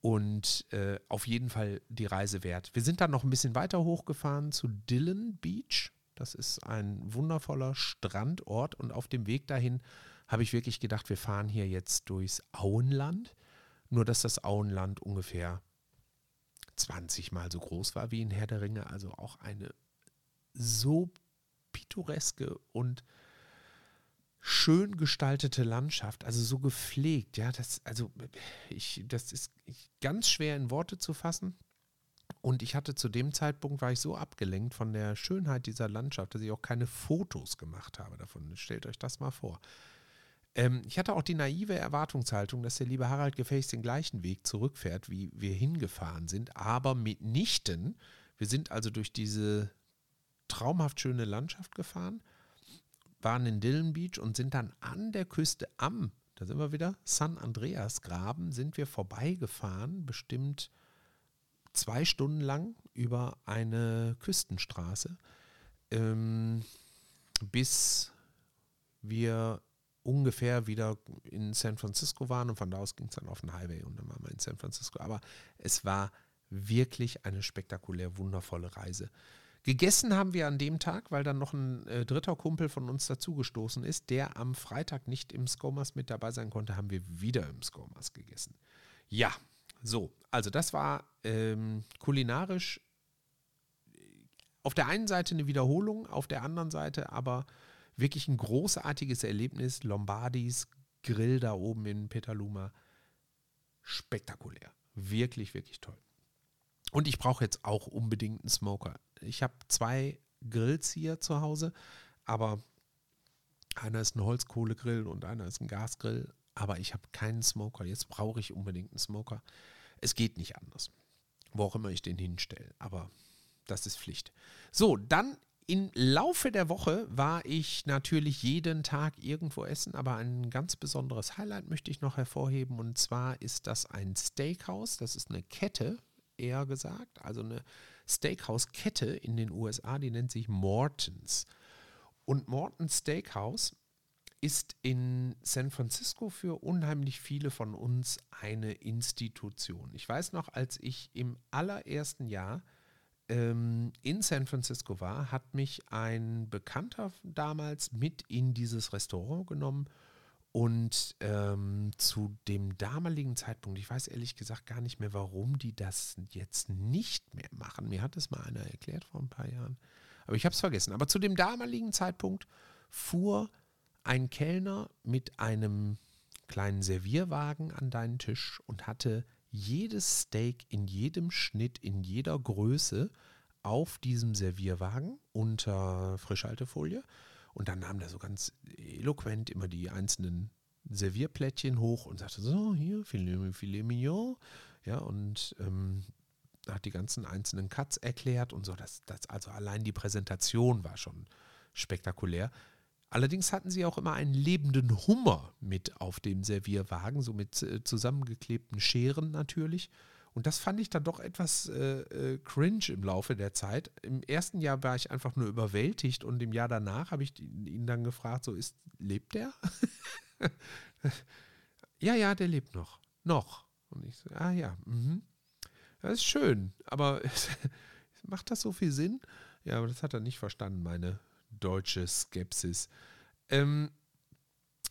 und äh, auf jeden Fall die Reise wert. Wir sind dann noch ein bisschen weiter hochgefahren zu Dillon Beach. Das ist ein wundervoller Strandort und auf dem Weg dahin habe ich wirklich gedacht, wir fahren hier jetzt durchs Auenland. Nur, dass das Auenland ungefähr 20 Mal so groß war wie in Herr der Ringe. Also auch eine so pittoreske und schön gestaltete Landschaft, also so gepflegt, ja, das, also ich, das ist ganz schwer in Worte zu fassen. Und ich hatte zu dem Zeitpunkt, war ich so abgelenkt von der Schönheit dieser Landschaft, dass ich auch keine Fotos gemacht habe davon. Stellt euch das mal vor. Ähm, ich hatte auch die naive Erwartungshaltung, dass der liebe Harald gefälligst den gleichen Weg zurückfährt, wie wir hingefahren sind, aber mitnichten. Wir sind also durch diese traumhaft schöne Landschaft gefahren, waren in Dillon Beach und sind dann an der Küste am, da sind wir wieder, San Andreas Graben, sind wir vorbeigefahren, bestimmt zwei Stunden lang über eine Küstenstraße, ähm, bis wir ungefähr wieder in San Francisco waren und von da aus ging es dann auf den Highway und dann waren wir in San Francisco. Aber es war wirklich eine spektakulär wundervolle Reise. Gegessen haben wir an dem Tag, weil dann noch ein äh, dritter Kumpel von uns dazugestoßen ist, der am Freitag nicht im Skomas mit dabei sein konnte, haben wir wieder im Skomas gegessen. Ja, so, also das war ähm, kulinarisch auf der einen Seite eine Wiederholung, auf der anderen Seite aber wirklich ein großartiges Erlebnis. Lombardis Grill da oben in Petaluma. Spektakulär. Wirklich, wirklich toll. Und ich brauche jetzt auch unbedingt einen Smoker. Ich habe zwei Grills hier zu Hause, aber einer ist ein Holzkohlegrill und einer ist ein Gasgrill. Aber ich habe keinen Smoker. Jetzt brauche ich unbedingt einen Smoker. Es geht nicht anders. Wo auch immer ich den hinstelle. Aber das ist Pflicht. So, dann im Laufe der Woche war ich natürlich jeden Tag irgendwo essen, aber ein ganz besonderes Highlight möchte ich noch hervorheben und zwar ist das ein Steakhouse. Das ist eine Kette, eher gesagt, also eine Steakhouse-Kette in den USA, die nennt sich Mortons. Und Mortons Steakhouse ist in San Francisco für unheimlich viele von uns eine Institution. Ich weiß noch, als ich im allerersten Jahr ähm, in San Francisco war, hat mich ein Bekannter damals mit in dieses Restaurant genommen und ähm, zu dem damaligen Zeitpunkt, ich weiß ehrlich gesagt gar nicht mehr, warum die das jetzt nicht mehr machen. Mir hat es mal einer erklärt vor ein paar Jahren, aber ich habe es vergessen. Aber zu dem damaligen Zeitpunkt fuhr ein Kellner mit einem kleinen Servierwagen an deinen Tisch und hatte jedes Steak in jedem Schnitt, in jeder Größe auf diesem Servierwagen unter Frischhaltefolie. Und dann nahm der so ganz eloquent immer die einzelnen Servierplättchen hoch und sagte so, hier, Filet, Filet Mignon. Ja, und ähm, hat die ganzen einzelnen Cuts erklärt und so. Das, das, also allein die Präsentation war schon spektakulär. Allerdings hatten sie auch immer einen lebenden Hummer mit auf dem Servierwagen, so mit äh, zusammengeklebten Scheren natürlich. Und das fand ich dann doch etwas äh, äh, cringe im Laufe der Zeit. Im ersten Jahr war ich einfach nur überwältigt und im Jahr danach habe ich ihn dann gefragt, so ist, lebt der? ja, ja, der lebt noch. Noch. Und ich so, ah ja, mhm. Das ist schön, aber macht das so viel Sinn? Ja, aber das hat er nicht verstanden, meine deutsche Skepsis. Ähm,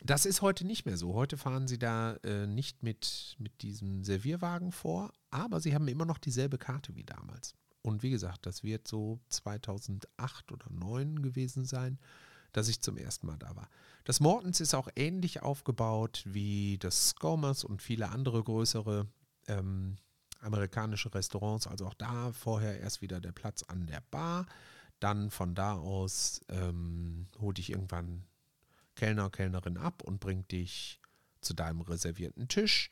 das ist heute nicht mehr so. Heute fahren sie da äh, nicht mit, mit diesem Servierwagen vor, aber sie haben immer noch dieselbe Karte wie damals. Und wie gesagt, das wird so 2008 oder 2009 gewesen sein, dass ich zum ersten Mal da war. Das Mortens ist auch ähnlich aufgebaut wie das Skomers und viele andere größere ähm, amerikanische Restaurants. Also auch da vorher erst wieder der Platz an der Bar. Dann von da aus ähm, holt dich irgendwann Kellner, Kellnerin ab und bringt dich zu deinem reservierten Tisch.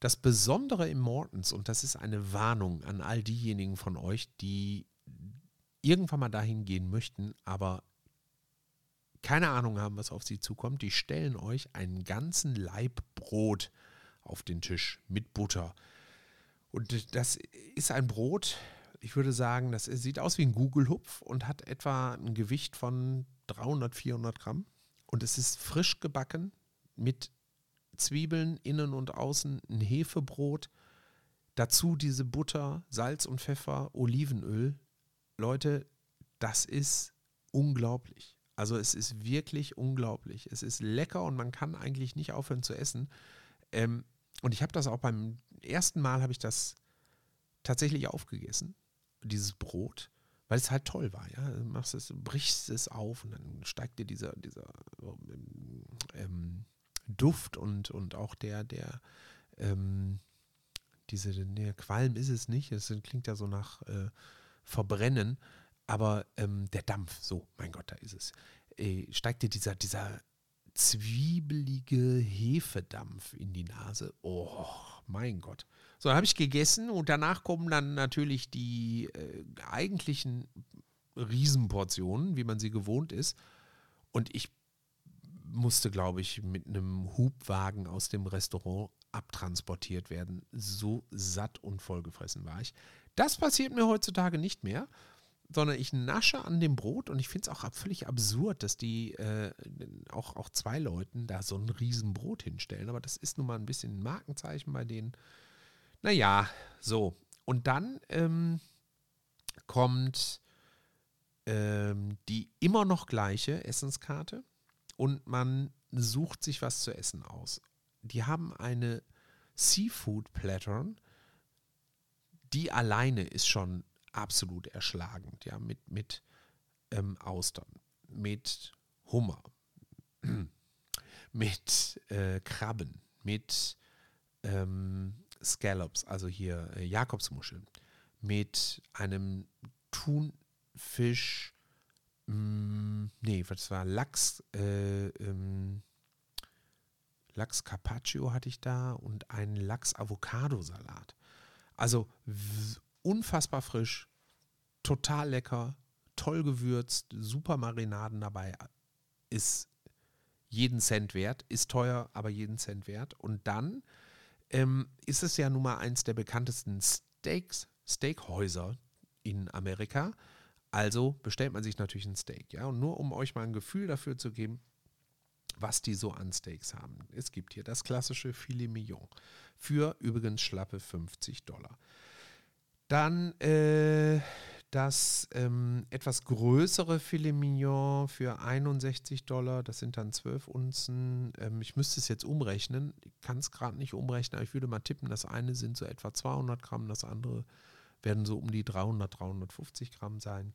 Das Besondere im Mortens, und das ist eine Warnung an all diejenigen von euch, die irgendwann mal dahin gehen möchten, aber keine Ahnung haben, was auf sie zukommt, die stellen euch einen ganzen Laib Brot auf den Tisch mit Butter. Und das ist ein Brot, ich würde sagen, das sieht aus wie ein Gugelhupf und hat etwa ein Gewicht von 300, 400 Gramm. Und es ist frisch gebacken mit Zwiebeln innen und außen, ein Hefebrot. Dazu diese Butter, Salz und Pfeffer, Olivenöl. Leute, das ist unglaublich. Also es ist wirklich unglaublich. Es ist lecker und man kann eigentlich nicht aufhören zu essen. Ähm, und ich habe das auch beim ersten Mal habe ich das tatsächlich aufgegessen, dieses Brot weil es halt toll war, ja. Du machst es, brichst es auf und dann steigt dir dieser, dieser ähm, ähm, Duft und, und auch der, der, ähm, diese, ne, Qualm ist es nicht, es klingt ja so nach äh, Verbrennen, aber ähm, der Dampf, so, mein Gott, da ist es, äh, steigt dir dieser, dieser zwiebelige Hefedampf in die Nase. Oh, mein Gott. So, dann habe ich gegessen und danach kommen dann natürlich die äh, eigentlichen Riesenportionen, wie man sie gewohnt ist. Und ich musste, glaube ich, mit einem Hubwagen aus dem Restaurant abtransportiert werden. So satt und vollgefressen war ich. Das passiert mir heutzutage nicht mehr, sondern ich nasche an dem Brot und ich finde es auch völlig absurd, dass die äh, auch, auch zwei Leuten da so ein Riesenbrot hinstellen. Aber das ist nun mal ein bisschen ein Markenzeichen bei denen. Naja, so. Und dann ähm, kommt ähm, die immer noch gleiche Essenskarte und man sucht sich was zu essen aus. Die haben eine Seafood Plattern, die alleine ist schon absolut erschlagend, ja, mit, mit ähm, Austern, mit Hummer, mit äh, Krabben, mit ähm, Scallops, also hier äh, Jakobsmuscheln, mit einem Thunfisch, mh, mm, nee, was war Lachs, äh, ähm, Lachs Carpaccio hatte ich da und einen Lachs Avocado Salat. Also unfassbar frisch, total lecker, toll gewürzt, super Marinaden dabei, ist jeden Cent wert, ist teuer, aber jeden Cent wert. Und dann ähm, ist es ja nun mal eins der bekanntesten Steaks, Steakhäuser in Amerika. Also bestellt man sich natürlich ein Steak, ja. Und nur um euch mal ein Gefühl dafür zu geben, was die so an Steaks haben. Es gibt hier das klassische Filet Mignon für übrigens schlappe 50 Dollar. Dann äh, das ähm, etwas größere Filet Mignon für 61 Dollar, das sind dann 12 Unzen. Ähm, ich müsste es jetzt umrechnen, ich kann es gerade nicht umrechnen, aber ich würde mal tippen, das eine sind so etwa 200 Gramm, das andere werden so um die 300, 350 Gramm sein.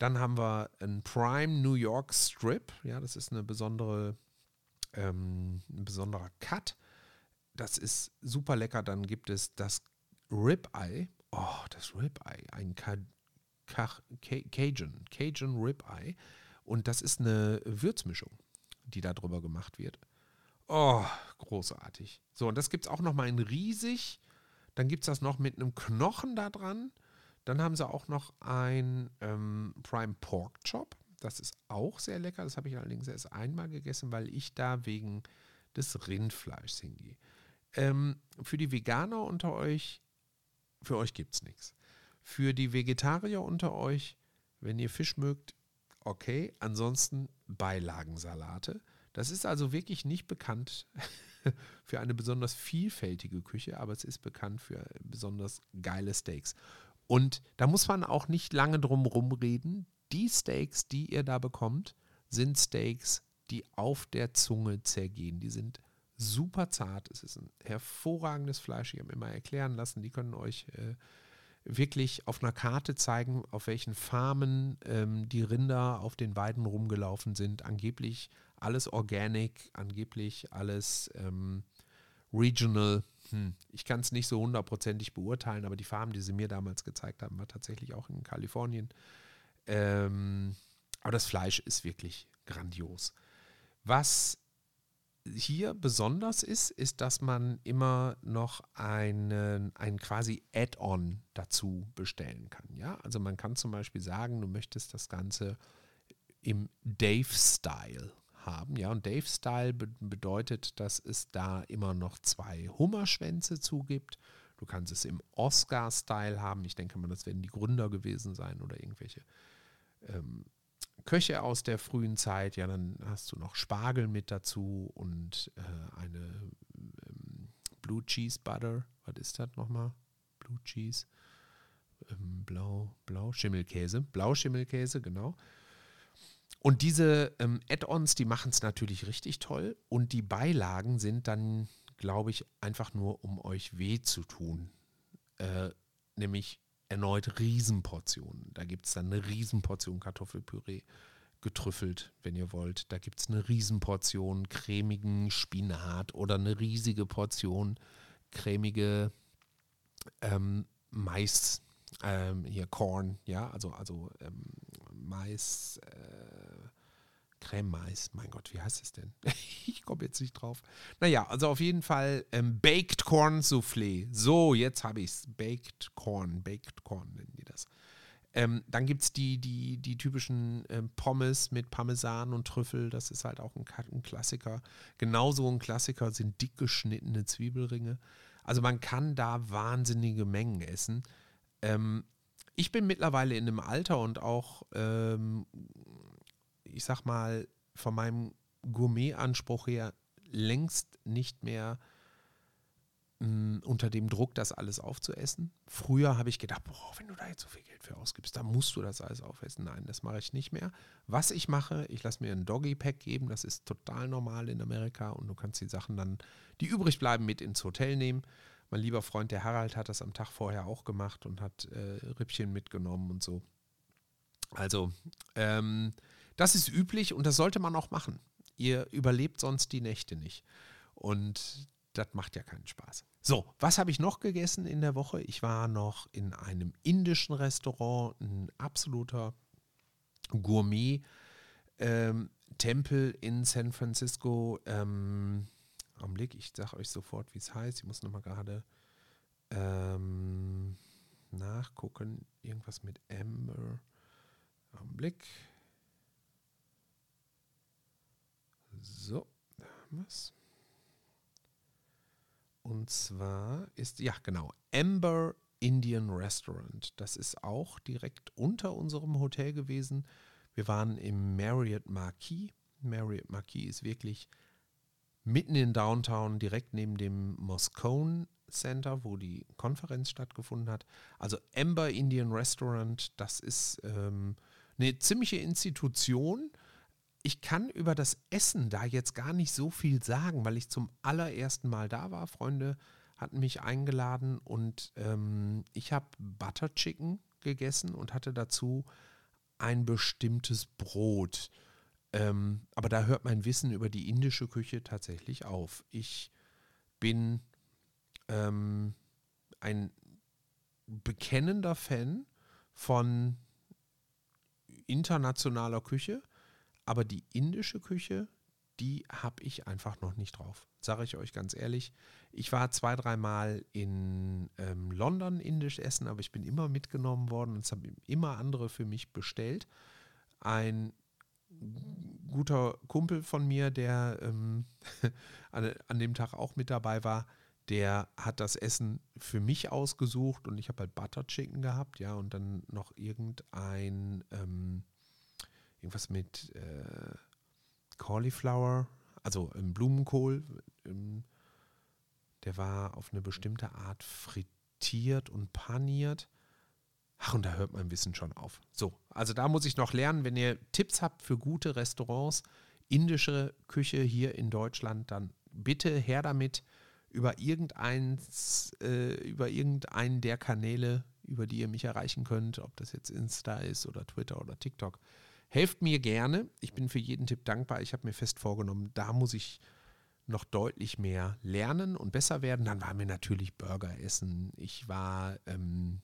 Dann haben wir ein Prime New York Strip, ja, das ist eine besondere, ähm, ein besonderer Cut. Das ist super lecker. Dann gibt es das Ribeye. Oh, das Ribeye, ein Cajun, Cajun Ribeye. Und das ist eine Würzmischung, die da drüber gemacht wird. Oh, großartig. So, und das gibt es auch noch mal in riesig. Dann gibt es das noch mit einem Knochen da dran. Dann haben sie auch noch ein ähm, Prime Pork Chop. Das ist auch sehr lecker. Das habe ich allerdings erst einmal gegessen, weil ich da wegen des Rindfleischs hingehe. Ähm, für die Veganer unter euch, für euch gibt es nichts. Für die Vegetarier unter euch, wenn ihr Fisch mögt, okay. Ansonsten Beilagensalate. Das ist also wirklich nicht bekannt für eine besonders vielfältige Küche, aber es ist bekannt für besonders geile Steaks. Und da muss man auch nicht lange drum rumreden. Die Steaks, die ihr da bekommt, sind Steaks, die auf der Zunge zergehen. Die sind super zart. Es ist ein hervorragendes Fleisch. Ich habe mir mal erklären lassen, die können euch äh, wirklich auf einer Karte zeigen, auf welchen Farmen ähm, die Rinder auf den Weiden rumgelaufen sind. Angeblich alles organic, angeblich alles ähm, regional. Hm. Ich kann es nicht so hundertprozentig beurteilen, aber die Farm, die sie mir damals gezeigt haben, war tatsächlich auch in Kalifornien. Ähm, aber das Fleisch ist wirklich grandios. Was hier besonders ist, ist, dass man immer noch einen, ein quasi Add-on dazu bestellen kann. Ja, also man kann zum Beispiel sagen, du möchtest das Ganze im Dave-Style haben. Ja, und Dave-Style be bedeutet, dass es da immer noch zwei Hummerschwänze zugibt. Du kannst es im Oscar-Style haben. Ich denke mal, das werden die Gründer gewesen sein oder irgendwelche ähm, Köche aus der frühen Zeit. Ja, dann hast du noch Spargel mit dazu und äh, eine ähm, Blue Cheese Butter. Was ist das nochmal? Blue Cheese. Ähm, blau, blau, Schimmelkäse. Blau Schimmelkäse, genau. Und diese ähm, Add-ons, die machen es natürlich richtig toll. Und die Beilagen sind dann, glaube ich, einfach nur, um euch weh zu tun. Äh, nämlich erneut Riesenportionen. Da gibt es dann eine Riesenportion Kartoffelpüree getrüffelt, wenn ihr wollt. Da gibt es eine Riesenportion cremigen Spinat oder eine riesige Portion cremige ähm, Mais, ähm, hier Korn, ja, also, also ähm, Mais, äh, Creme Mais, mein Gott, wie heißt es denn? ich komme jetzt nicht drauf. Naja, also auf jeden Fall ähm, Baked Corn Soufflé. So, jetzt habe ich es. Baked Corn, Baked Corn nennen die das. Ähm, dann gibt es die, die, die typischen ähm, Pommes mit Parmesan und Trüffel. Das ist halt auch ein, ein Klassiker. Genauso ein Klassiker sind dick geschnittene Zwiebelringe. Also man kann da wahnsinnige Mengen essen. Ähm, ich bin mittlerweile in einem Alter und auch, ähm, ich sag mal, von meinem Gourmet-Anspruch her längst nicht mehr mh, mm, unter dem Druck, das alles aufzuessen. Früher habe ich gedacht, boah, wenn du da jetzt so viel Geld für ausgibst, dann musst du das alles aufessen. Nein, das mache ich nicht mehr. Was ich mache, ich lasse mir ein Doggy-Pack geben, das ist total normal in Amerika und du kannst die Sachen dann, die übrig bleiben, mit ins Hotel nehmen. Mein lieber Freund, der Harald, hat das am Tag vorher auch gemacht und hat äh, Rippchen mitgenommen und so. Also, ähm, das ist üblich und das sollte man auch machen. Ihr überlebt sonst die Nächte nicht. Und das macht ja keinen Spaß. So, was habe ich noch gegessen in der Woche? Ich war noch in einem indischen Restaurant, ein absoluter Gourmet-Tempel ähm, in San Francisco. Ähm, Augenblick, ich sage euch sofort, wie es heißt. Ich muss nochmal gerade ähm, nachgucken. Irgendwas mit Amber. Augenblick. So, da haben wir es. Und zwar ist, ja genau, Amber Indian Restaurant. Das ist auch direkt unter unserem Hotel gewesen. Wir waren im Marriott Marquis. Marriott Marquis ist wirklich mitten in Downtown, direkt neben dem Moscone Center, wo die Konferenz stattgefunden hat. Also Amber Indian Restaurant, das ist ähm, eine ziemliche Institution. Ich kann über das Essen da jetzt gar nicht so viel sagen, weil ich zum allerersten Mal da war. Freunde hatten mich eingeladen und ähm, ich habe Butter Chicken gegessen und hatte dazu ein bestimmtes Brot. Ähm, aber da hört mein Wissen über die indische Küche tatsächlich auf. Ich bin ähm, ein bekennender Fan von internationaler Küche, aber die indische Küche, die habe ich einfach noch nicht drauf. Sage ich euch ganz ehrlich. Ich war zwei, dreimal in ähm, London indisch essen, aber ich bin immer mitgenommen worden und es haben immer andere für mich bestellt. Ein guter Kumpel von mir, der ähm, an, an, dem Tag auch mit dabei war, der hat das Essen für mich ausgesucht und ich habe halt Butter Chicken gehabt, ja, und dann noch irgendein, ähm, irgendwas mit äh, Cauliflower, also im Blumenkohl, im, der war auf eine bestimmte Art frittiert und paniert. Ach, und da hört mein Wissen schon auf. So, also da muss ich noch lernen. Wenn ihr Tipps habt für gute Restaurants, indische Küche hier in Deutschland, dann bitte her damit über irgendeins, äh, über irgendeinen der Kanäle, über die ihr mich erreichen könnt, ob das jetzt Insta ist oder Twitter oder TikTok. Helft mir gerne. Ich bin für jeden Tipp dankbar. Ich habe mir fest vorgenommen, da muss ich noch deutlich mehr lernen und besser werden. Dann waren wir natürlich Burger essen. Ich war ähm,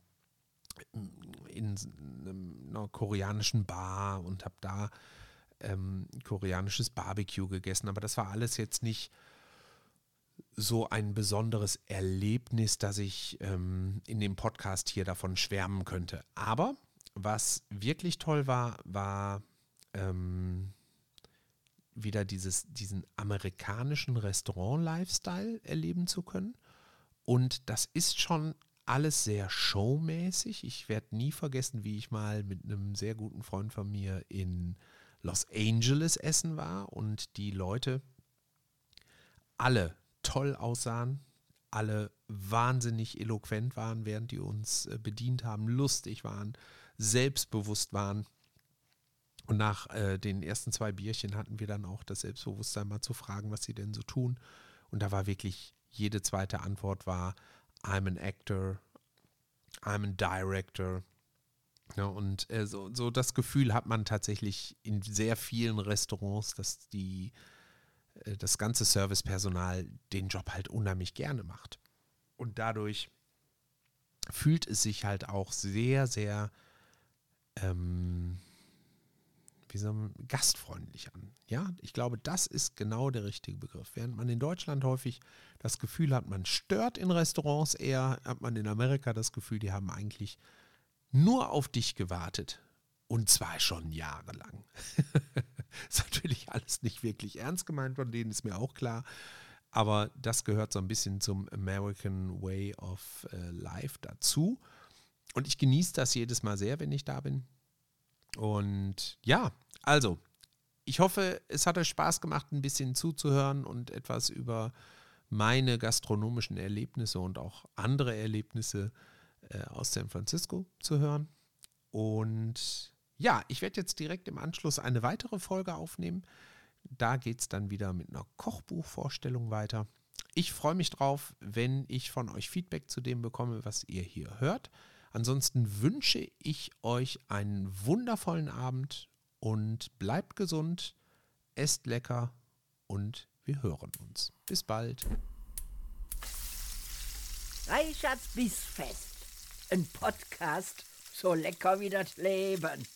in einer koreanischen Bar und habe da ähm, koreanisches Barbecue gegessen. Aber das war alles jetzt nicht so ein besonderes Erlebnis, dass ich ähm, in dem Podcast hier davon schwärmen könnte. Aber was wirklich toll war, war ähm, wieder dieses, diesen amerikanischen Restaurant-Lifestyle erleben zu können. Und das ist schon alles sehr showmäßig. Ich werde nie vergessen, wie ich mal mit einem sehr guten Freund von mir in Los Angeles essen war und die Leute alle toll aussahen, alle wahnsinnig eloquent waren, während die uns äh, bedient haben, lustig waren, selbstbewusst waren. Und nach äh, den ersten zwei Bierchen hatten wir dann auch das Selbstbewusstsein mal zu fragen, was sie denn so tun. Und da war wirklich jede zweite Antwort war, I'm an actor, I'm a director. Ja, und äh, so, so das Gefühl hat man tatsächlich in sehr vielen Restaurants, dass die äh, das ganze Servicepersonal den Job halt unheimlich gerne macht. Und dadurch fühlt es sich halt auch sehr, sehr ähm, wie soll man, gastfreundlich an. Ja, ich glaube, das ist genau der richtige Begriff. Während man in Deutschland häufig das Gefühl hat, man stört in Restaurants eher, hat man in Amerika das Gefühl, die haben eigentlich nur auf dich gewartet. Und zwar schon jahrelang. ist natürlich alles nicht wirklich ernst gemeint von denen, ist mir auch klar. Aber das gehört so ein bisschen zum American Way of äh, Life dazu. Und ich genieße das jedes Mal sehr, wenn ich da bin. Und ja, also, ich hoffe, es hat euch Spaß gemacht, ein bisschen zuzuhören und etwas über meine gastronomischen Erlebnisse und auch andere Erlebnisse äh, aus San Francisco zu hören. Und ja, ich werde jetzt direkt im Anschluss eine weitere Folge aufnehmen. Da geht es dann wieder mit einer Kochbuchvorstellung weiter. Ich freue mich drauf, wenn ich von euch Feedback zu dem bekomme, was ihr hier hört. Ansonsten wünsche ich euch einen wundervollen Abend und bleibt gesund, esst lecker und wir hören uns. Bis bald. Reichards Bissfest. Ein Podcast so lecker wie das Leben.